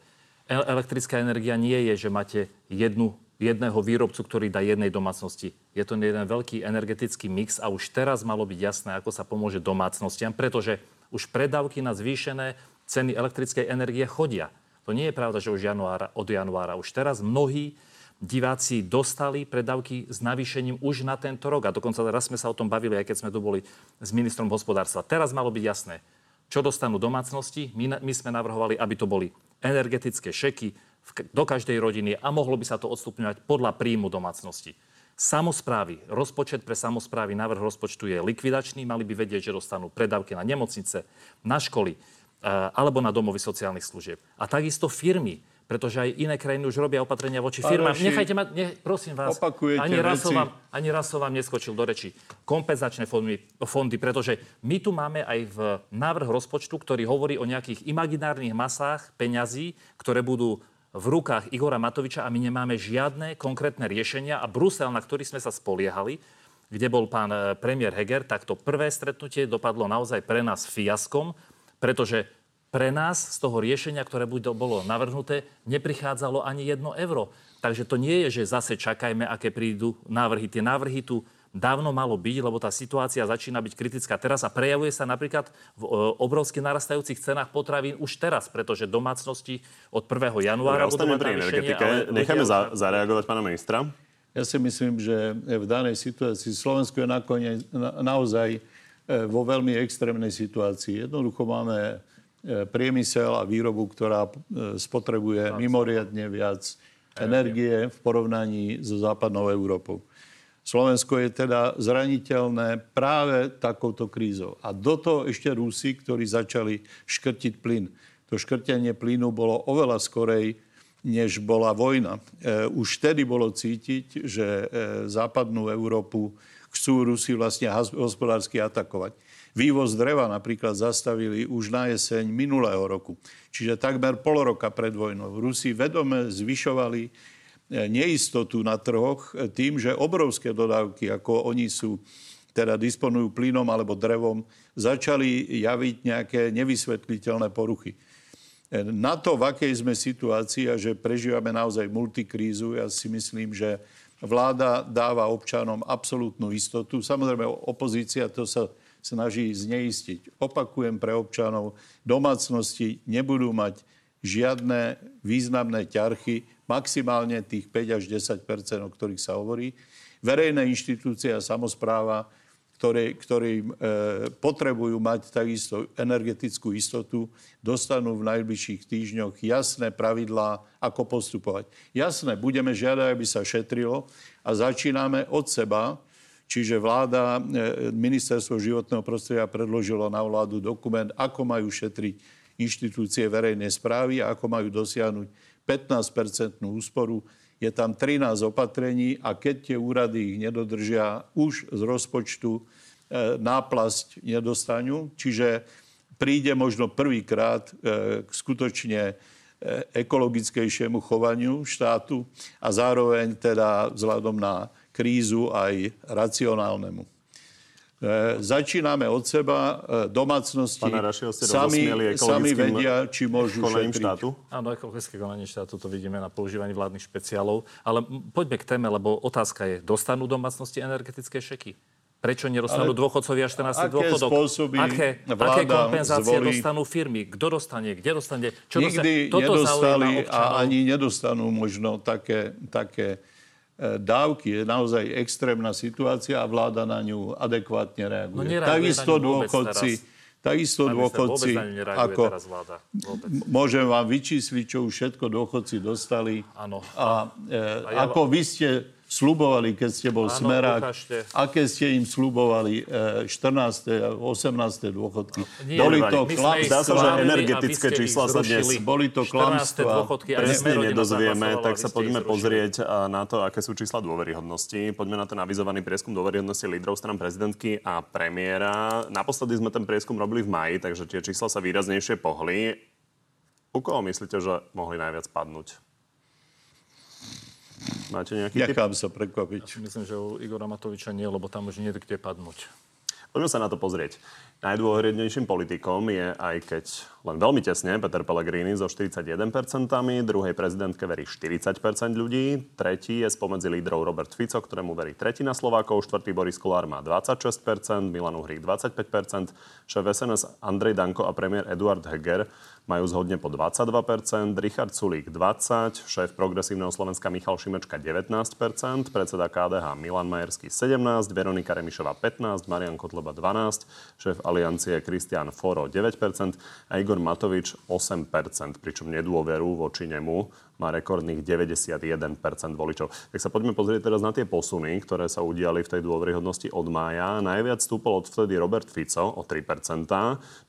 [SPEAKER 7] Elektrická energia nie je, že máte jednu, jedného výrobcu, ktorý dá jednej domácnosti. Je to jeden veľký energetický mix a už teraz malo byť jasné, ako sa pomôže domácnostiam, pretože už predávky na zvýšené ceny elektrickej energie chodia. To nie je pravda, že už januára, od januára. Už teraz mnohí diváci dostali predávky s navýšením už na tento rok. A dokonca raz sme sa o tom bavili, aj keď sme tu boli s ministrom hospodárstva. Teraz malo byť jasné, čo dostanú domácnosti? My, my sme navrhovali, aby to boli energetické šeky do každej rodiny a mohlo by sa to odstupňovať podľa príjmu domácnosti. Samozprávy, rozpočet pre samozprávy, návrh rozpočtu je likvidačný, mali by vedieť, že dostanú predávky na nemocnice, na školy eh, alebo na domovy sociálnych služieb. A takisto firmy pretože aj iné krajiny už robia opatrenia voči firmám. Pán Nechajte ma, ne, prosím vás, ani raz, som vám, ani raz som vám neskočil do reči. Kompenzačné fondy, fondy, pretože my tu máme aj v návrh rozpočtu, ktorý hovorí o nejakých imaginárnych masách peňazí, ktoré budú v rukách Igora Matoviča a my nemáme žiadne konkrétne riešenia a Brusel, na ktorý sme sa spoliehali, kde bol pán eh, premiér Heger, tak to prvé stretnutie dopadlo naozaj pre nás fiaskom, pretože pre nás z toho riešenia, ktoré bolo navrhnuté, neprichádzalo ani jedno euro. Takže to nie je, že zase čakajme, aké prídu návrhy. Tie návrhy tu dávno malo byť, lebo tá situácia začína byť kritická teraz a prejavuje sa napríklad v e, obrovsky narastajúcich cenách potravín už teraz, pretože domácnosti od 1. januára
[SPEAKER 1] ja budú mať pri energetike. Ale... Necháme za, zareagovať pána ministra.
[SPEAKER 6] Ja si myslím, že v danej situácii Slovensko je nakoniec, na, naozaj e, vo veľmi extrémnej situácii. Jednoducho máme priemysel a výrobu, ktorá e, spotrebuje mimoriadne viac energie v porovnaní so západnou Európou. Slovensko je teda zraniteľné práve takouto krízou. A do toho ešte Rusi, ktorí začali škrtiť plyn. To škrtenie plynu bolo oveľa skorej, než bola vojna. E, už vtedy bolo cítiť, že západnú Európu chcú Rusi vlastne hospodársky atakovať. Vývoz dreva napríklad zastavili už na jeseň minulého roku. Čiže takmer pol roka pred vojnou. Rusi vedome zvyšovali e, neistotu na trhoch tým, že obrovské dodávky, ako oni sú, teda disponujú plynom alebo drevom, začali javiť nejaké nevysvetliteľné poruchy. E, na to, v akej sme situácii a že prežívame naozaj multikrízu, ja si myslím, že vláda dáva občanom absolútnu istotu. Samozrejme, opozícia to sa snaží zneistiť. Opakujem pre občanov, domácnosti nebudú mať žiadne významné ťarchy, maximálne tých 5 až 10% o ktorých sa hovorí. Verejné inštitúcie a samozpráva, ktoré, ktorí e, potrebujú mať takisto energetickú istotu, dostanú v najbližších týždňoch jasné pravidlá, ako postupovať. Jasné, budeme žiadať, aby sa šetrilo a začíname od seba, Čiže vláda, e, ministerstvo životného prostredia predložilo na vládu dokument, ako majú šetriť inštitúcie verejnej správy a ako majú dosiahnuť 15-percentnú úsporu. Je tam 13 opatrení a keď tie úrady ich nedodržia, už z rozpočtu e, náplasť nedostanú. Čiže príde možno prvýkrát e, k skutočne ekologickejšiemu chovaniu štátu a zároveň teda vzhľadom na krízu aj racionálnemu. E, začíname od seba, e, domácnosti sami, sami vedia, či môžu šetriť.
[SPEAKER 7] štátu? Áno, ekologické konanie štátu, to vidíme na používaní vládnych špeciálov. Ale poďme k téme, lebo otázka je, dostanú domácnosti energetické šeky? Prečo nedostanú Ale dôchodcovia 14. dôchodok? Aké, aké kompenzácie zvolí... dostanú firmy? Kto dostane? Kde dostane?
[SPEAKER 6] Čo Nikdy dostane? Toto nedostali a ani nedostanú možno také, také dávky je naozaj extrémna situácia a vláda na ňu adekvátne reaguje. No takisto dôchodci, takisto dôchodci, ako môžem vám vyčísliť, čo už všetko dôchodci dostali.
[SPEAKER 7] Áno.
[SPEAKER 6] A, e, a ja... ako vy ste slubovali, keď ste bol
[SPEAKER 7] Áno,
[SPEAKER 6] smerák,
[SPEAKER 7] ukážte.
[SPEAKER 6] aké ste im slubovali e, 14. a 18. dôchodky.
[SPEAKER 7] Nie,
[SPEAKER 6] Boli to klamstvá.
[SPEAKER 1] Zdá sa, že energetické čísla sa dnes-.
[SPEAKER 6] Boli to
[SPEAKER 7] 14.
[SPEAKER 6] klamstvá.
[SPEAKER 1] presne nedozvieme, tak sa poďme pozrieť a, na to, aké sú čísla dôveryhodnosti. Poďme na ten avizovaný prieskum dôveryhodnosti lídrov stran prezidentky a premiéra. Naposledy sme ten prieskum robili v maji, takže tie čísla sa výraznejšie pohli. U koho myslíte, že mohli najviac padnúť? Máte nejaký?
[SPEAKER 6] Nechám sa prekvapiť.
[SPEAKER 7] Myslím, že u Igora Matoviča nie, lebo tam už nie je kde padnúť.
[SPEAKER 1] Poďme sa na to pozrieť. Najdôhrednejším politikom je, aj keď len veľmi tesne, Peter Pellegrini so 41%, druhej prezidentke verí 40% ľudí, tretí je spomedzi lídrov Robert Fico, ktorému verí tretina Slovákov, štvrtý Boris Kolár má 26%, Milan Uhrík 25%, šéf SNS Andrej Danko a premiér Eduard Heger majú zhodne po 22%, Richard Sulík 20%, šéf progresívneho Slovenska Michal Šimečka 19%, predseda KDH Milan Majerský 17%, Veronika Remišová 15%, Marian Kotleba 12%, šéf Aliancie Kristian Foro 9% a Igor Matovič 8%, pričom nedôveru voči nemu má rekordných 91% voličov. Tak sa poďme pozrieť teraz na tie posuny, ktoré sa udiali v tej dôveryhodnosti od mája. Najviac stúpol odvtedy Robert Fico o 3%,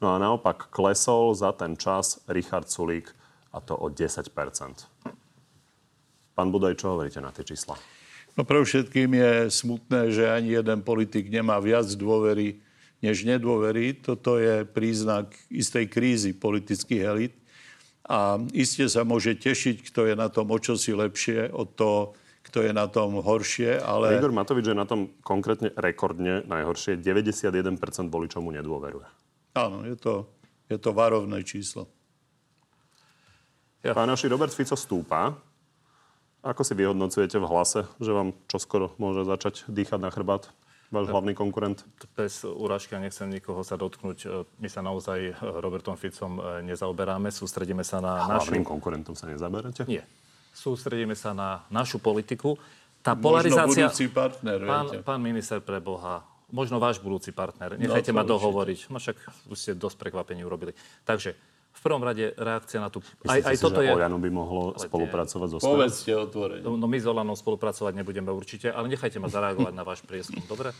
[SPEAKER 1] no a naopak klesol za ten čas Richard Sulík a to o 10%. Pán Budaj, čo hovoríte na tie čísla?
[SPEAKER 6] No pre všetkým je smutné, že ani jeden politik nemá viac dôvery než nedôvery. Toto je príznak istej krízy politických elit. A iste sa môže tešiť, kto je na tom o čosi lepšie od toho, kto je na tom horšie, ale...
[SPEAKER 1] Igor Matovič je na tom konkrétne rekordne najhoršie. 91% voličov mu nedôveruje.
[SPEAKER 6] Áno, je to, je to varovné číslo.
[SPEAKER 7] Ja.
[SPEAKER 1] Pán naši Robert Fico stúpa. Ako si vyhodnocujete v hlase, že vám čoskoro môže začať dýchať na chrbát váš hlavný konkurent?
[SPEAKER 7] Bez urážky a nechcem nikoho sa dotknúť. E, My sa naozaj e, Robertom Ficom e, nezaoberáme. Sústredíme sa na našu...
[SPEAKER 1] Hlavným konkurentom sa nezaberete?
[SPEAKER 7] Nie. Sústredíme sa na našu politiku. Tá
[SPEAKER 6] Možno
[SPEAKER 7] polarizácia...
[SPEAKER 6] budúci partner,
[SPEAKER 7] Pán,
[SPEAKER 6] viete.
[SPEAKER 7] pán minister pre Boha, možno váš budúci partner. Nechajte
[SPEAKER 6] to
[SPEAKER 7] ma dohovoriť. No však už ste dosť prekvapení urobili. Takže v prvom rade reakcia na tú... Aj,
[SPEAKER 1] Myslíte
[SPEAKER 7] aj
[SPEAKER 1] si,
[SPEAKER 7] toto
[SPEAKER 1] že
[SPEAKER 7] je...
[SPEAKER 1] Oľano by mohlo
[SPEAKER 7] Ale
[SPEAKER 1] spolupracovať so?
[SPEAKER 6] Povedzte otvorene.
[SPEAKER 7] No my s Olanou spolupracovať nebudeme určite, ale nechajte ma zareagovať na váš prieskum, dobre?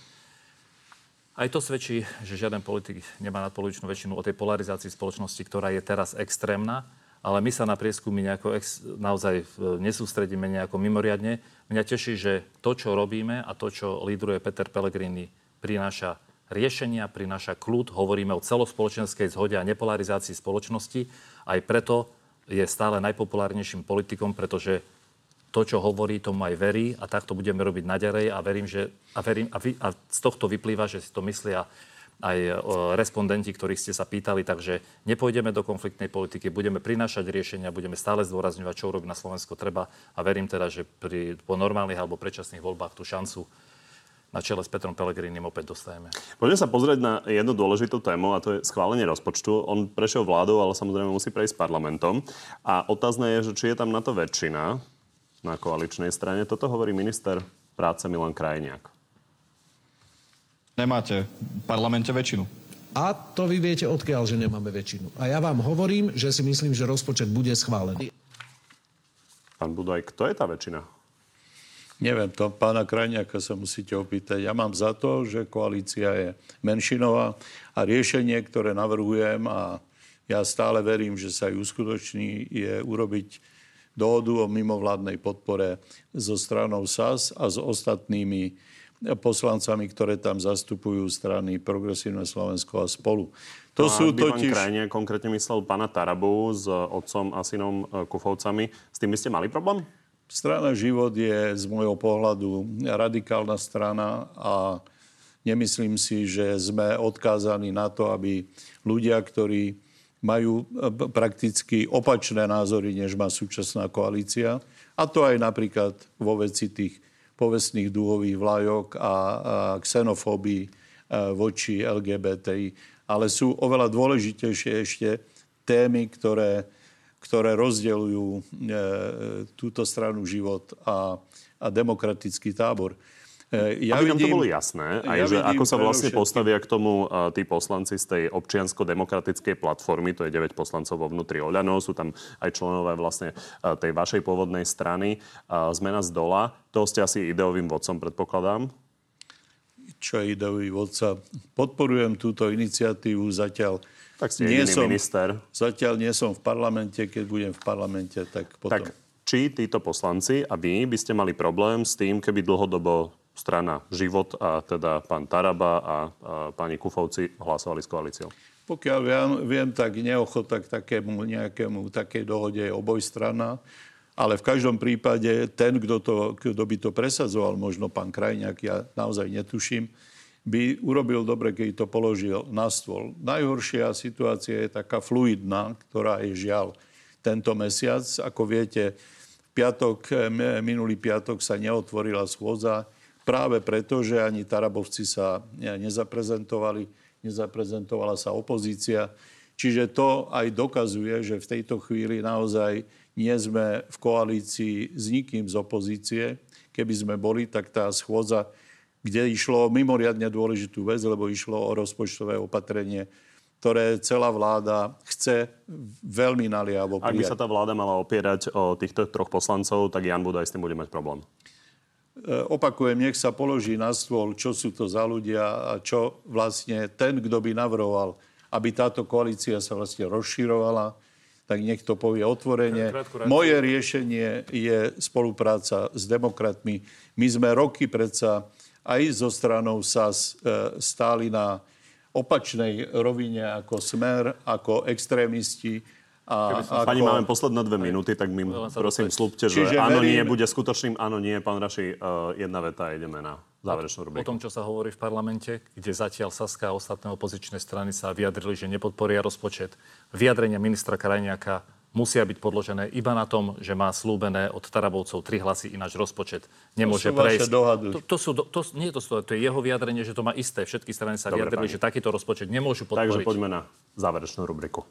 [SPEAKER 7] Aj to svedčí, že žiaden politik nemá nadpolovičnú väčšinu o tej polarizácii spoločnosti, ktorá je teraz extrémna, ale my sa na prieskumy nejako ex, naozaj e, nesústredíme nejako mimoriadne. Mňa teší, že to, čo robíme a to, čo lídruje Peter Pellegrini, prináša riešenia, prináša kľud. Hovoríme o celospoločenskej zhode a nepolarizácii spoločnosti. Aj preto je stále najpopulárnejším politikom, pretože to, čo hovorí, tomu aj verí a takto budeme robiť naďalej a verím, že, a, verím, a, vy, a z tohto vyplýva, že si to myslia aj e, respondenti, ktorých ste sa pýtali, takže nepôjdeme do konfliktnej politiky, budeme prinášať riešenia, budeme stále zdôrazňovať, čo urobiť na Slovensko treba a verím teda, že pri, po normálnych alebo predčasných voľbách tú šancu na čele s Petrom Pelegrínim opäť dostajeme.
[SPEAKER 1] Poďme sa pozrieť na jednu dôležitú tému a to je schválenie rozpočtu. On prešiel vládou, ale samozrejme musí prejsť parlamentom. A otázne je, že či je tam na to väčšina na koaličnej strane. Toto hovorí minister práce Milan Krajniak.
[SPEAKER 9] Nemáte v parlamente väčšinu.
[SPEAKER 10] A to vy viete odkiaľ, že nemáme väčšinu. A ja vám hovorím, že si myslím, že rozpočet bude schválený.
[SPEAKER 1] Pán Budaj, kto je tá väčšina?
[SPEAKER 6] Neviem, to pána Krajniaka sa musíte opýtať. Ja mám za to, že koalícia je menšinová a riešenie, ktoré navrhujem a ja stále verím, že sa aj uskutoční, je urobiť dohodu o mimovládnej podpore so stranou SAS a s ostatnými poslancami, ktoré tam zastupujú strany Progresívne Slovensko a spolu. To
[SPEAKER 1] a
[SPEAKER 6] sú totiž...
[SPEAKER 1] Krajniak konkrétne myslel pána Tarabu s otcom a synom e, Kufovcami. S tým by ste mali problém?
[SPEAKER 6] Strana Život je z môjho pohľadu radikálna strana a nemyslím si, že sme odkázaní na to, aby ľudia, ktorí majú e, prakticky opačné názory, než má súčasná koalícia, a to aj napríklad vo veci tých povestných dúhových vlajok a, a xenofóbii e, voči LGBTI. Ale sú oveľa dôležitejšie ešte témy, ktoré, ktoré rozdeľujú e, túto stranu život a, a demokratický tábor.
[SPEAKER 1] E, ja Aby vidím, nám to bolo jasné, aj ja že ako sa vlastne všetky... postavia k tomu uh, tí poslanci z tej občiansko-demokratickej platformy, to je 9 poslancov vo vnútri Oľano, sú tam aj členové vlastne uh, tej vašej pôvodnej strany. Uh, zmena z dola, to ste asi ideovým vodcom, predpokladám?
[SPEAKER 6] Čo je ideový vodca? Podporujem túto iniciatívu zatiaľ.
[SPEAKER 1] Tak ste nie som, minister.
[SPEAKER 6] Zatiaľ nie som v parlamente, keď budem v parlamente, tak potom... Tak
[SPEAKER 1] či títo poslanci a vy by ste mali problém s tým, keby dlhodobo strana Život a teda pán Taraba a, a pani Kufovci hlasovali s koalíciou?
[SPEAKER 6] Pokiaľ viem, viem tak neochota k takému nejakému takej dohode je obojstrana. Ale v každom prípade ten, kto, to, kto by to presadzoval, možno pán Krajňák, ja naozaj netuším, by urobil dobre, keď to položil na stôl. Najhoršia situácia je taká fluidná, ktorá je žiaľ tento mesiac. Ako viete, piatok, minulý piatok sa neotvorila schôdza práve preto, že ani Tarabovci sa nezaprezentovali, nezaprezentovala sa opozícia. Čiže to aj dokazuje, že v tejto chvíli naozaj nie sme v koalícii s nikým z opozície. Keby sme boli, tak tá schôdza, kde išlo o mimoriadne dôležitú vec, lebo išlo o rozpočtové opatrenie, ktoré celá vláda chce veľmi naliavo
[SPEAKER 1] prijať. Ak by sa tá vláda mala opierať o týchto troch poslancov, tak Jan Budaj s tým bude mať problém.
[SPEAKER 6] E, opakujem, nech sa položí na stôl, čo sú to za ľudia a čo vlastne ten, kto by navrhoval, aby táto koalícia sa vlastne rozširovala, tak nech to povie otvorene. Moje riešenie je spolupráca s demokratmi. My sme roky predsa aj zo stranou SAS e, stáli na opačnej rovine ako smer, ako extrémisti
[SPEAKER 1] a ako... Pani, máme posledné dve minúty, tak mi prosím slúbte, že Čiže áno, verím... nie bude skutočným áno, nie. Pán Raši, uh, jedna veta a ideme na záverečnú rubriku.
[SPEAKER 7] O tom, čo sa hovorí v parlamente, kde zatiaľ Saska a ostatné opozičné strany sa vyjadrili, že nepodporia rozpočet. Vyjadrenia ministra Krajniaka musia byť podložené iba na tom, že má slúbené od Tarabovcov tri hlasy, ináč rozpočet nemôže to prejsť. To, to, sú, to, nie to, sú, to je jeho vyjadrenie, že to má isté. Všetky strany sa Dobre, vyjadrili, pani. že takýto rozpočet nemôžu podporiť.
[SPEAKER 1] Takže poďme na záverečnú rubriku.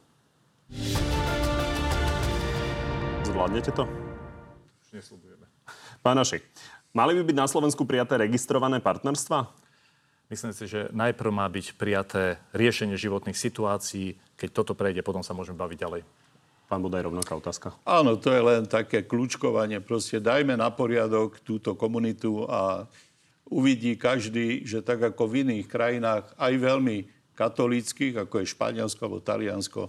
[SPEAKER 1] Zvládnete to?
[SPEAKER 7] Už neslúbujeme.
[SPEAKER 1] Pán Našik, mali by byť na Slovensku prijaté registrované partnerstva?
[SPEAKER 7] Myslím si, že najprv má byť prijaté riešenie životných situácií. Keď toto prejde, potom sa môžeme baviť ďalej.
[SPEAKER 1] Pán Budaj, rovnaká otázka.
[SPEAKER 6] Áno, to je len také kľúčkovanie. Proste dajme na poriadok túto komunitu a uvidí každý, že tak ako v iných krajinách, aj veľmi katolíckých, ako je Španielsko alebo Taliansko,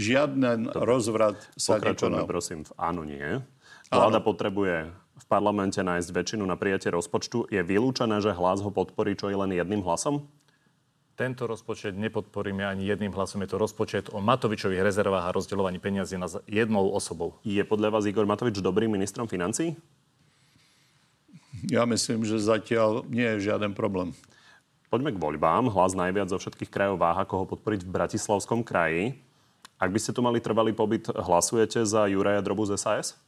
[SPEAKER 6] Žiaden Dobre. rozvrat sa
[SPEAKER 1] Pokračujeme,
[SPEAKER 6] nekonal.
[SPEAKER 1] prosím, v áno, nie. Vláda áno. potrebuje v parlamente nájsť väčšinu na prijatie rozpočtu. Je vylúčené, že hlas ho podporí čo je len jedným hlasom?
[SPEAKER 7] Tento rozpočet nepodporíme ani jedným hlasom. Je to rozpočet o Matovičových rezervách a rozdeľovaní peniazy na jednou osobou.
[SPEAKER 1] Je podľa vás Igor Matovič dobrým ministrom financí?
[SPEAKER 6] Ja myslím, že zatiaľ nie je žiaden problém.
[SPEAKER 1] Poďme k voľbám. Hlas najviac zo všetkých krajov váha, koho podporiť v Bratislavskom kraji. Ak by ste tu mali trvalý pobyt, hlasujete za Juraja Drobu z SAS?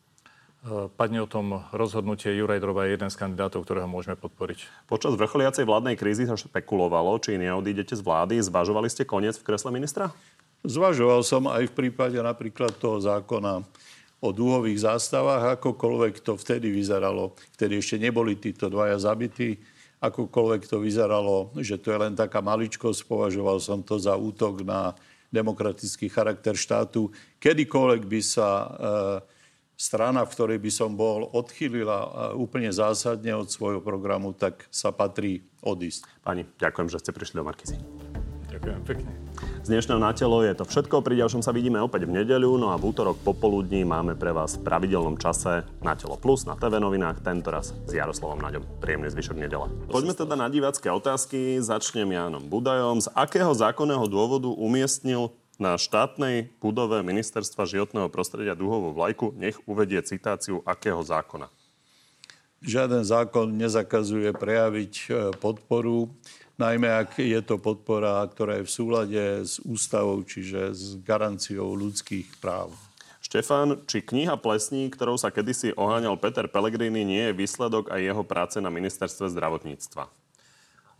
[SPEAKER 7] E, padne o tom rozhodnutie. Juraj Droba je jeden z kandidátov, ktorého môžeme podporiť.
[SPEAKER 1] Počas vrcholiacej vládnej krízy sa špekulovalo, či neodídete z vlády. Zvažovali ste koniec v kresle ministra?
[SPEAKER 6] Zvažoval som aj v prípade napríklad toho zákona o dúhových zástavách, akokoľvek to vtedy vyzeralo. Vtedy ešte neboli títo dvaja zabití. Akokoľvek to vyzeralo, že to je len taká maličkosť, považoval som to za útok na demokratický charakter štátu. Kedykoľvek by sa e, strana, v ktorej by som bol, odchýlila e, úplne zásadne od svojho programu, tak sa patrí odísť.
[SPEAKER 1] Pani, ďakujem, že ste prišli do Markizy.
[SPEAKER 7] Ďakujem pekne.
[SPEAKER 1] Z dnešného na telo je to všetko. Pri ďalšom sa vidíme opäť v nedeľu, no a v útorok popoludní máme pre vás v pravidelnom čase na telo plus na TV novinách, tentoraz s Jaroslavom Naďom. Príjemný zvyšok nedela. Poďme teda na divácké otázky. Začnem Jánom Budajom. Z akého zákonného dôvodu umiestnil na štátnej budove Ministerstva životného prostredia duhovú vlajku, nech uvedie citáciu akého zákona.
[SPEAKER 6] Žiaden zákon nezakazuje prejaviť e, podporu najmä ak je to podpora, ktorá je v súlade s ústavou, čiže s garanciou ľudských práv.
[SPEAKER 1] Štefan, či kniha Plesní, ktorou sa kedysi oháňal Peter Pellegrini, nie je výsledok aj jeho práce na ministerstve zdravotníctva?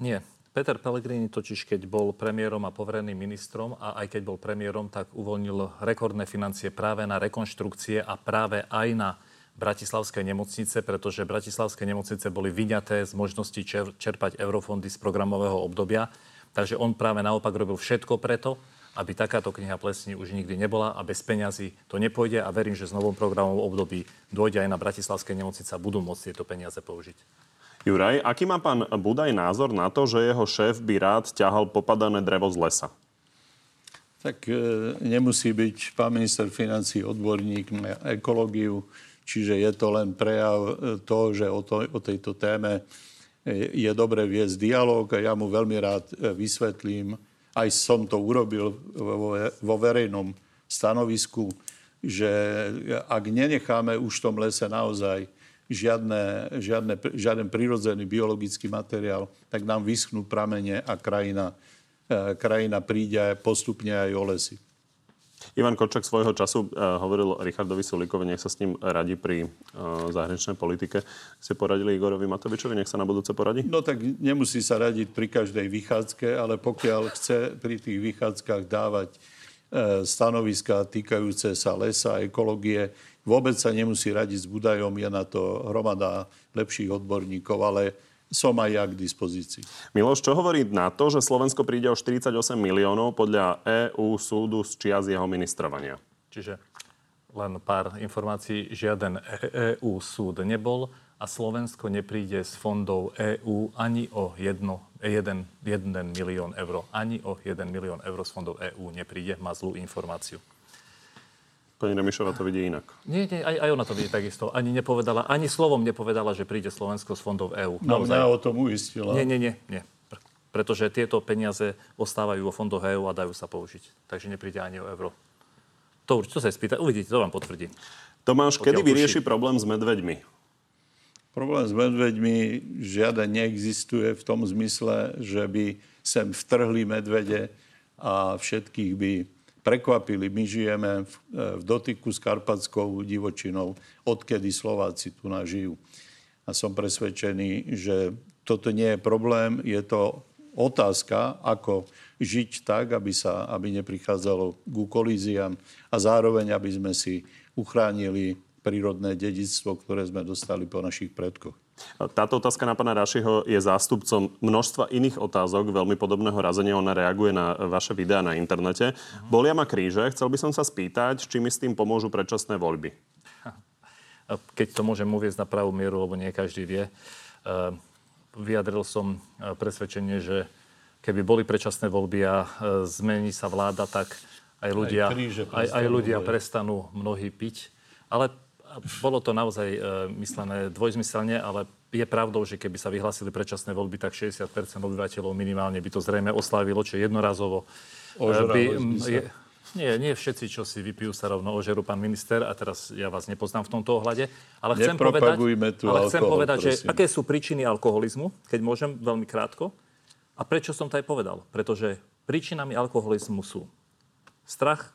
[SPEAKER 7] Nie. Peter Pellegrini totiž, keď bol premiérom a povereným ministrom a aj keď bol premiérom, tak uvoľnil rekordné financie práve na rekonštrukcie a práve aj na Bratislavskej nemocnice, pretože Bratislavské nemocnice boli vyňaté z možnosti čerpať eurofondy z programového obdobia. Takže on práve naopak robil všetko preto, aby takáto kniha plesní už nikdy nebola a bez peňazí to nepôjde a verím, že z novom programovom období dôjde aj na Bratislavské nemocnice a budú môcť tieto peniaze použiť.
[SPEAKER 1] Juraj, aký má pán Budaj názor na to, že jeho šéf by rád ťahal popadané drevo z lesa?
[SPEAKER 6] Tak e, nemusí byť pán minister financí odborník na ekológiu, čiže je to len prejav e, toho, že o, to, o tejto téme e, je dobre viesť dialog a ja mu veľmi rád e, vysvetlím, aj som to urobil vo verejnom stanovisku, že ak nenecháme už v tom lese naozaj žiadne, žiadne, žiaden prirodzený biologický materiál, tak nám vyschnú pramene a krajina, e, krajina príde postupne aj o lesy.
[SPEAKER 1] Ivan Kočak svojho času uh, hovoril Richardovi Sulíkovi, nech sa s ním radí pri uh, zahraničnej politike. Ste poradili Igorovi Matovičovi, nech sa na budúce poradí?
[SPEAKER 6] No tak nemusí sa radiť pri každej vychádzke, ale pokiaľ chce pri tých vychádzkach dávať uh, stanoviska týkajúce sa lesa, ekológie, vôbec sa nemusí radiť s Budajom, je na to hromada lepších odborníkov, ale som aj ja k dispozícii.
[SPEAKER 1] Miloš, čo hovorí na to, že Slovensko príde o 48 miliónov podľa EU súdu z čias jeho ministrovania?
[SPEAKER 7] Čiže len pár informácií. Žiaden EU súd nebol a Slovensko nepríde z fondov EÚ ani o 1, 1, 1 milión eur. Ani o 1 milión eur z fondov EÚ nepríde. Má zlú informáciu.
[SPEAKER 1] Pani Remišová to vidí inak.
[SPEAKER 7] Nie, nie, aj, aj ona to vidí takisto. Ani nepovedala, ani slovom nepovedala, že príde Slovensko z fondov EÚ.
[SPEAKER 6] No, mňa o tom uistila.
[SPEAKER 7] Nie, nie, nie, nie. Pretože tieto peniaze ostávajú vo fondoch EÚ a dajú sa použiť. Takže nepríde ani o euro. To, čo sa spýta, uvidíte, to vám potvrdí.
[SPEAKER 1] Tomáš, Pokiaľ kedy vyrieši tuší... problém s medveďmi?
[SPEAKER 6] Problém s medveďmi žiaden neexistuje v tom zmysle, že by sem vtrhli medvede a všetkých by prekvapili. My žijeme v, v dotyku s karpatskou divočinou, odkedy Slováci tu nažijú. A som presvedčený, že toto nie je problém, je to otázka, ako žiť tak, aby, sa, aby neprichádzalo k kolíziám a zároveň, aby sme si uchránili prírodné dedictvo, ktoré sme dostali po našich predkoch.
[SPEAKER 1] Táto otázka na pána Rašiho je zástupcom množstva iných otázok veľmi podobného razenia. Ona reaguje na vaše videá na internete. Uh-huh. Bolia ma kríže. Chcel by som sa spýtať, či mi s tým pomôžu predčasné voľby.
[SPEAKER 7] Keď to môžem uviezť na pravú mieru, lebo nie každý vie. E, vyjadril som e, presvedčenie, že keby boli predčasné voľby a e, zmení sa vláda, tak aj ľudia, aj, aj, aj ľudia prestanú mnohí piť. Ale bolo to naozaj e, myslené dvojzmyselne, ale je pravdou, že keby sa vyhlásili predčasné voľby, tak 60% obyvateľov minimálne by to zrejme oslávilo, čo jednorazovo. E, by... Je, nie, nie všetci, čo si vypijú, sa rovno ožerú, pán minister, a teraz ja vás nepoznám v tomto ohľade, ale chcem povedať,
[SPEAKER 6] tu
[SPEAKER 7] ale chcem
[SPEAKER 6] alkohol,
[SPEAKER 7] povedať že aké sú príčiny alkoholizmu, keď môžem veľmi krátko, a prečo som to aj povedal. Pretože príčinami alkoholizmu sú strach,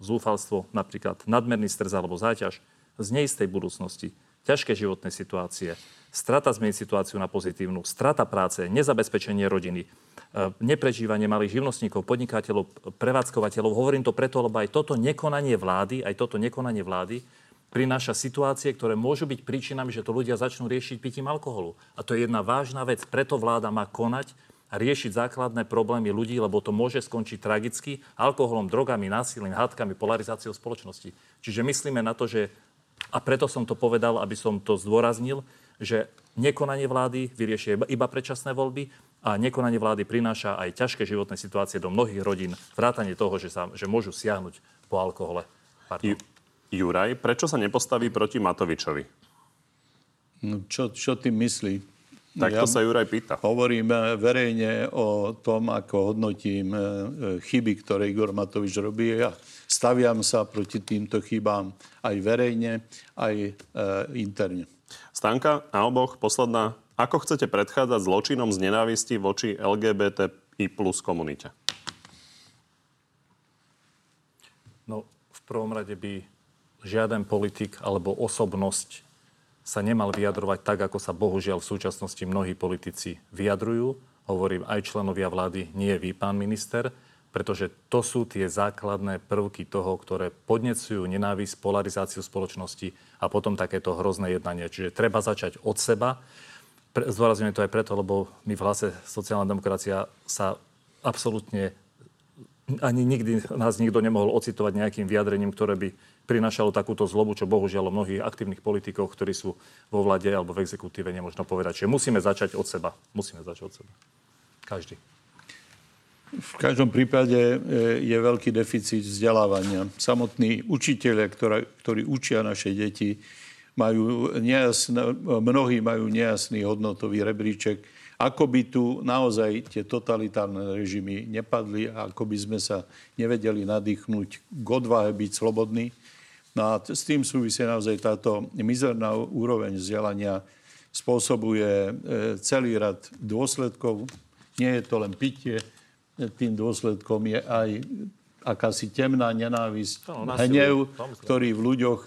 [SPEAKER 7] zúfalstvo, napríklad nadmerný stres alebo záťaž, z neistej budúcnosti, ťažké životné situácie, strata zmeniť situáciu na pozitívnu, strata práce, nezabezpečenie rodiny, e, neprežívanie malých živnostníkov, podnikateľov, prevádzkovateľov. Hovorím to preto, lebo aj toto nekonanie vlády, aj toto nekonanie vlády prináša situácie, ktoré môžu byť príčinami, že to ľudia začnú riešiť pitím alkoholu. A to je jedna vážna vec. Preto vláda má konať a riešiť základné problémy ľudí, lebo to môže skončiť tragicky alkoholom, drogami, násilím, hádkami, polarizáciou spoločnosti. Čiže myslíme na to, že a preto som to povedal, aby som to zdôraznil, že nekonanie vlády vyriešie iba predčasné voľby a nekonanie vlády prináša aj ťažké životné situácie do mnohých rodín, vrátanie toho, že, sa, že môžu siahnuť po alkohole.
[SPEAKER 1] Ju, Juraj, prečo sa nepostaví proti Matovičovi?
[SPEAKER 6] No, čo, čo tým myslí?
[SPEAKER 1] Tak to ja sa Juraj pýta.
[SPEAKER 6] Hovorím eh, verejne o tom, ako hodnotím eh, eh, chyby, ktoré Igor Matovič robí. Ja staviam sa proti týmto chybám aj verejne, aj e, interne.
[SPEAKER 1] Stanka na oboch, posledná. Ako chcete predchádzať zločinom z nenávisti voči LGBTI plus komunite?
[SPEAKER 7] No, v prvom rade by žiaden politik alebo osobnosť sa nemal vyjadrovať tak, ako sa bohužiaľ v súčasnosti mnohí politici vyjadrujú. Hovorím aj členovia vlády, nie vy, pán minister. Pretože to sú tie základné prvky toho, ktoré podnecujú nenávisť, polarizáciu spoločnosti a potom takéto hrozné jednanie. Čiže treba začať od seba. Zdôrazňujem to aj preto, lebo my v hlase sociálna demokracia sa absolútne ani nikdy nás nikto nemohol ocitovať nejakým vyjadrením, ktoré by prinašalo takúto zlobu, čo bohužiaľ mnohých aktívnych politikov, ktorí sú vo vlade alebo v exekutíve, nemožno povedať. Čiže musíme začať od seba. Musíme začať od seba. Každý.
[SPEAKER 6] V každom prípade e, je veľký deficit vzdelávania. Samotní učiteľe, ktorí učia naše deti, majú nejasné, mnohí majú nejasný hodnotový rebríček. Ako by tu naozaj tie totalitárne režimy nepadli a ako by sme sa nevedeli nadýchnuť k odvahe byť slobodní. No a s tým súvisí naozaj táto mizerná úroveň vzdelania spôsobuje e, celý rad dôsledkov. Nie je to len pitie, tým dôsledkom je aj akási temná nenávisť, no, hnev, ktorý v ľuďoch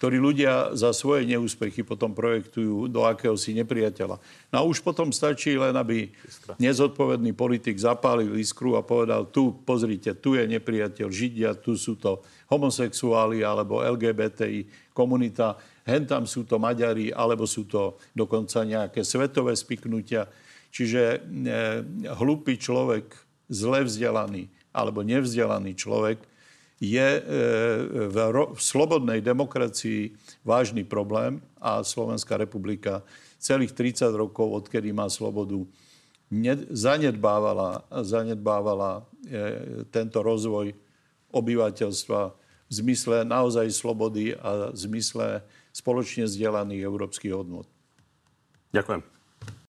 [SPEAKER 6] ktorí ľudia za svoje neúspechy potom projektujú do akéhosi nepriateľa. No a už potom stačí len, aby nezodpovedný politik zapálil iskru a povedal, tu, pozrite, tu je nepriateľ Židia, tu sú to homosexuáli alebo LGBTI komunita, hen tam sú to Maďari, alebo sú to dokonca nejaké svetové spiknutia. Čiže e, hlupý človek zle vzdelaný alebo nevzdelaný človek je e, v, slobodnej demokracii vážny problém a Slovenská republika celých 30 rokov, odkedy má slobodu, ne, zanedbávala, zanedbávala e, tento rozvoj obyvateľstva v zmysle naozaj slobody a v zmysle spoločne zdieľaných európskych hodnot.
[SPEAKER 1] Ďakujem.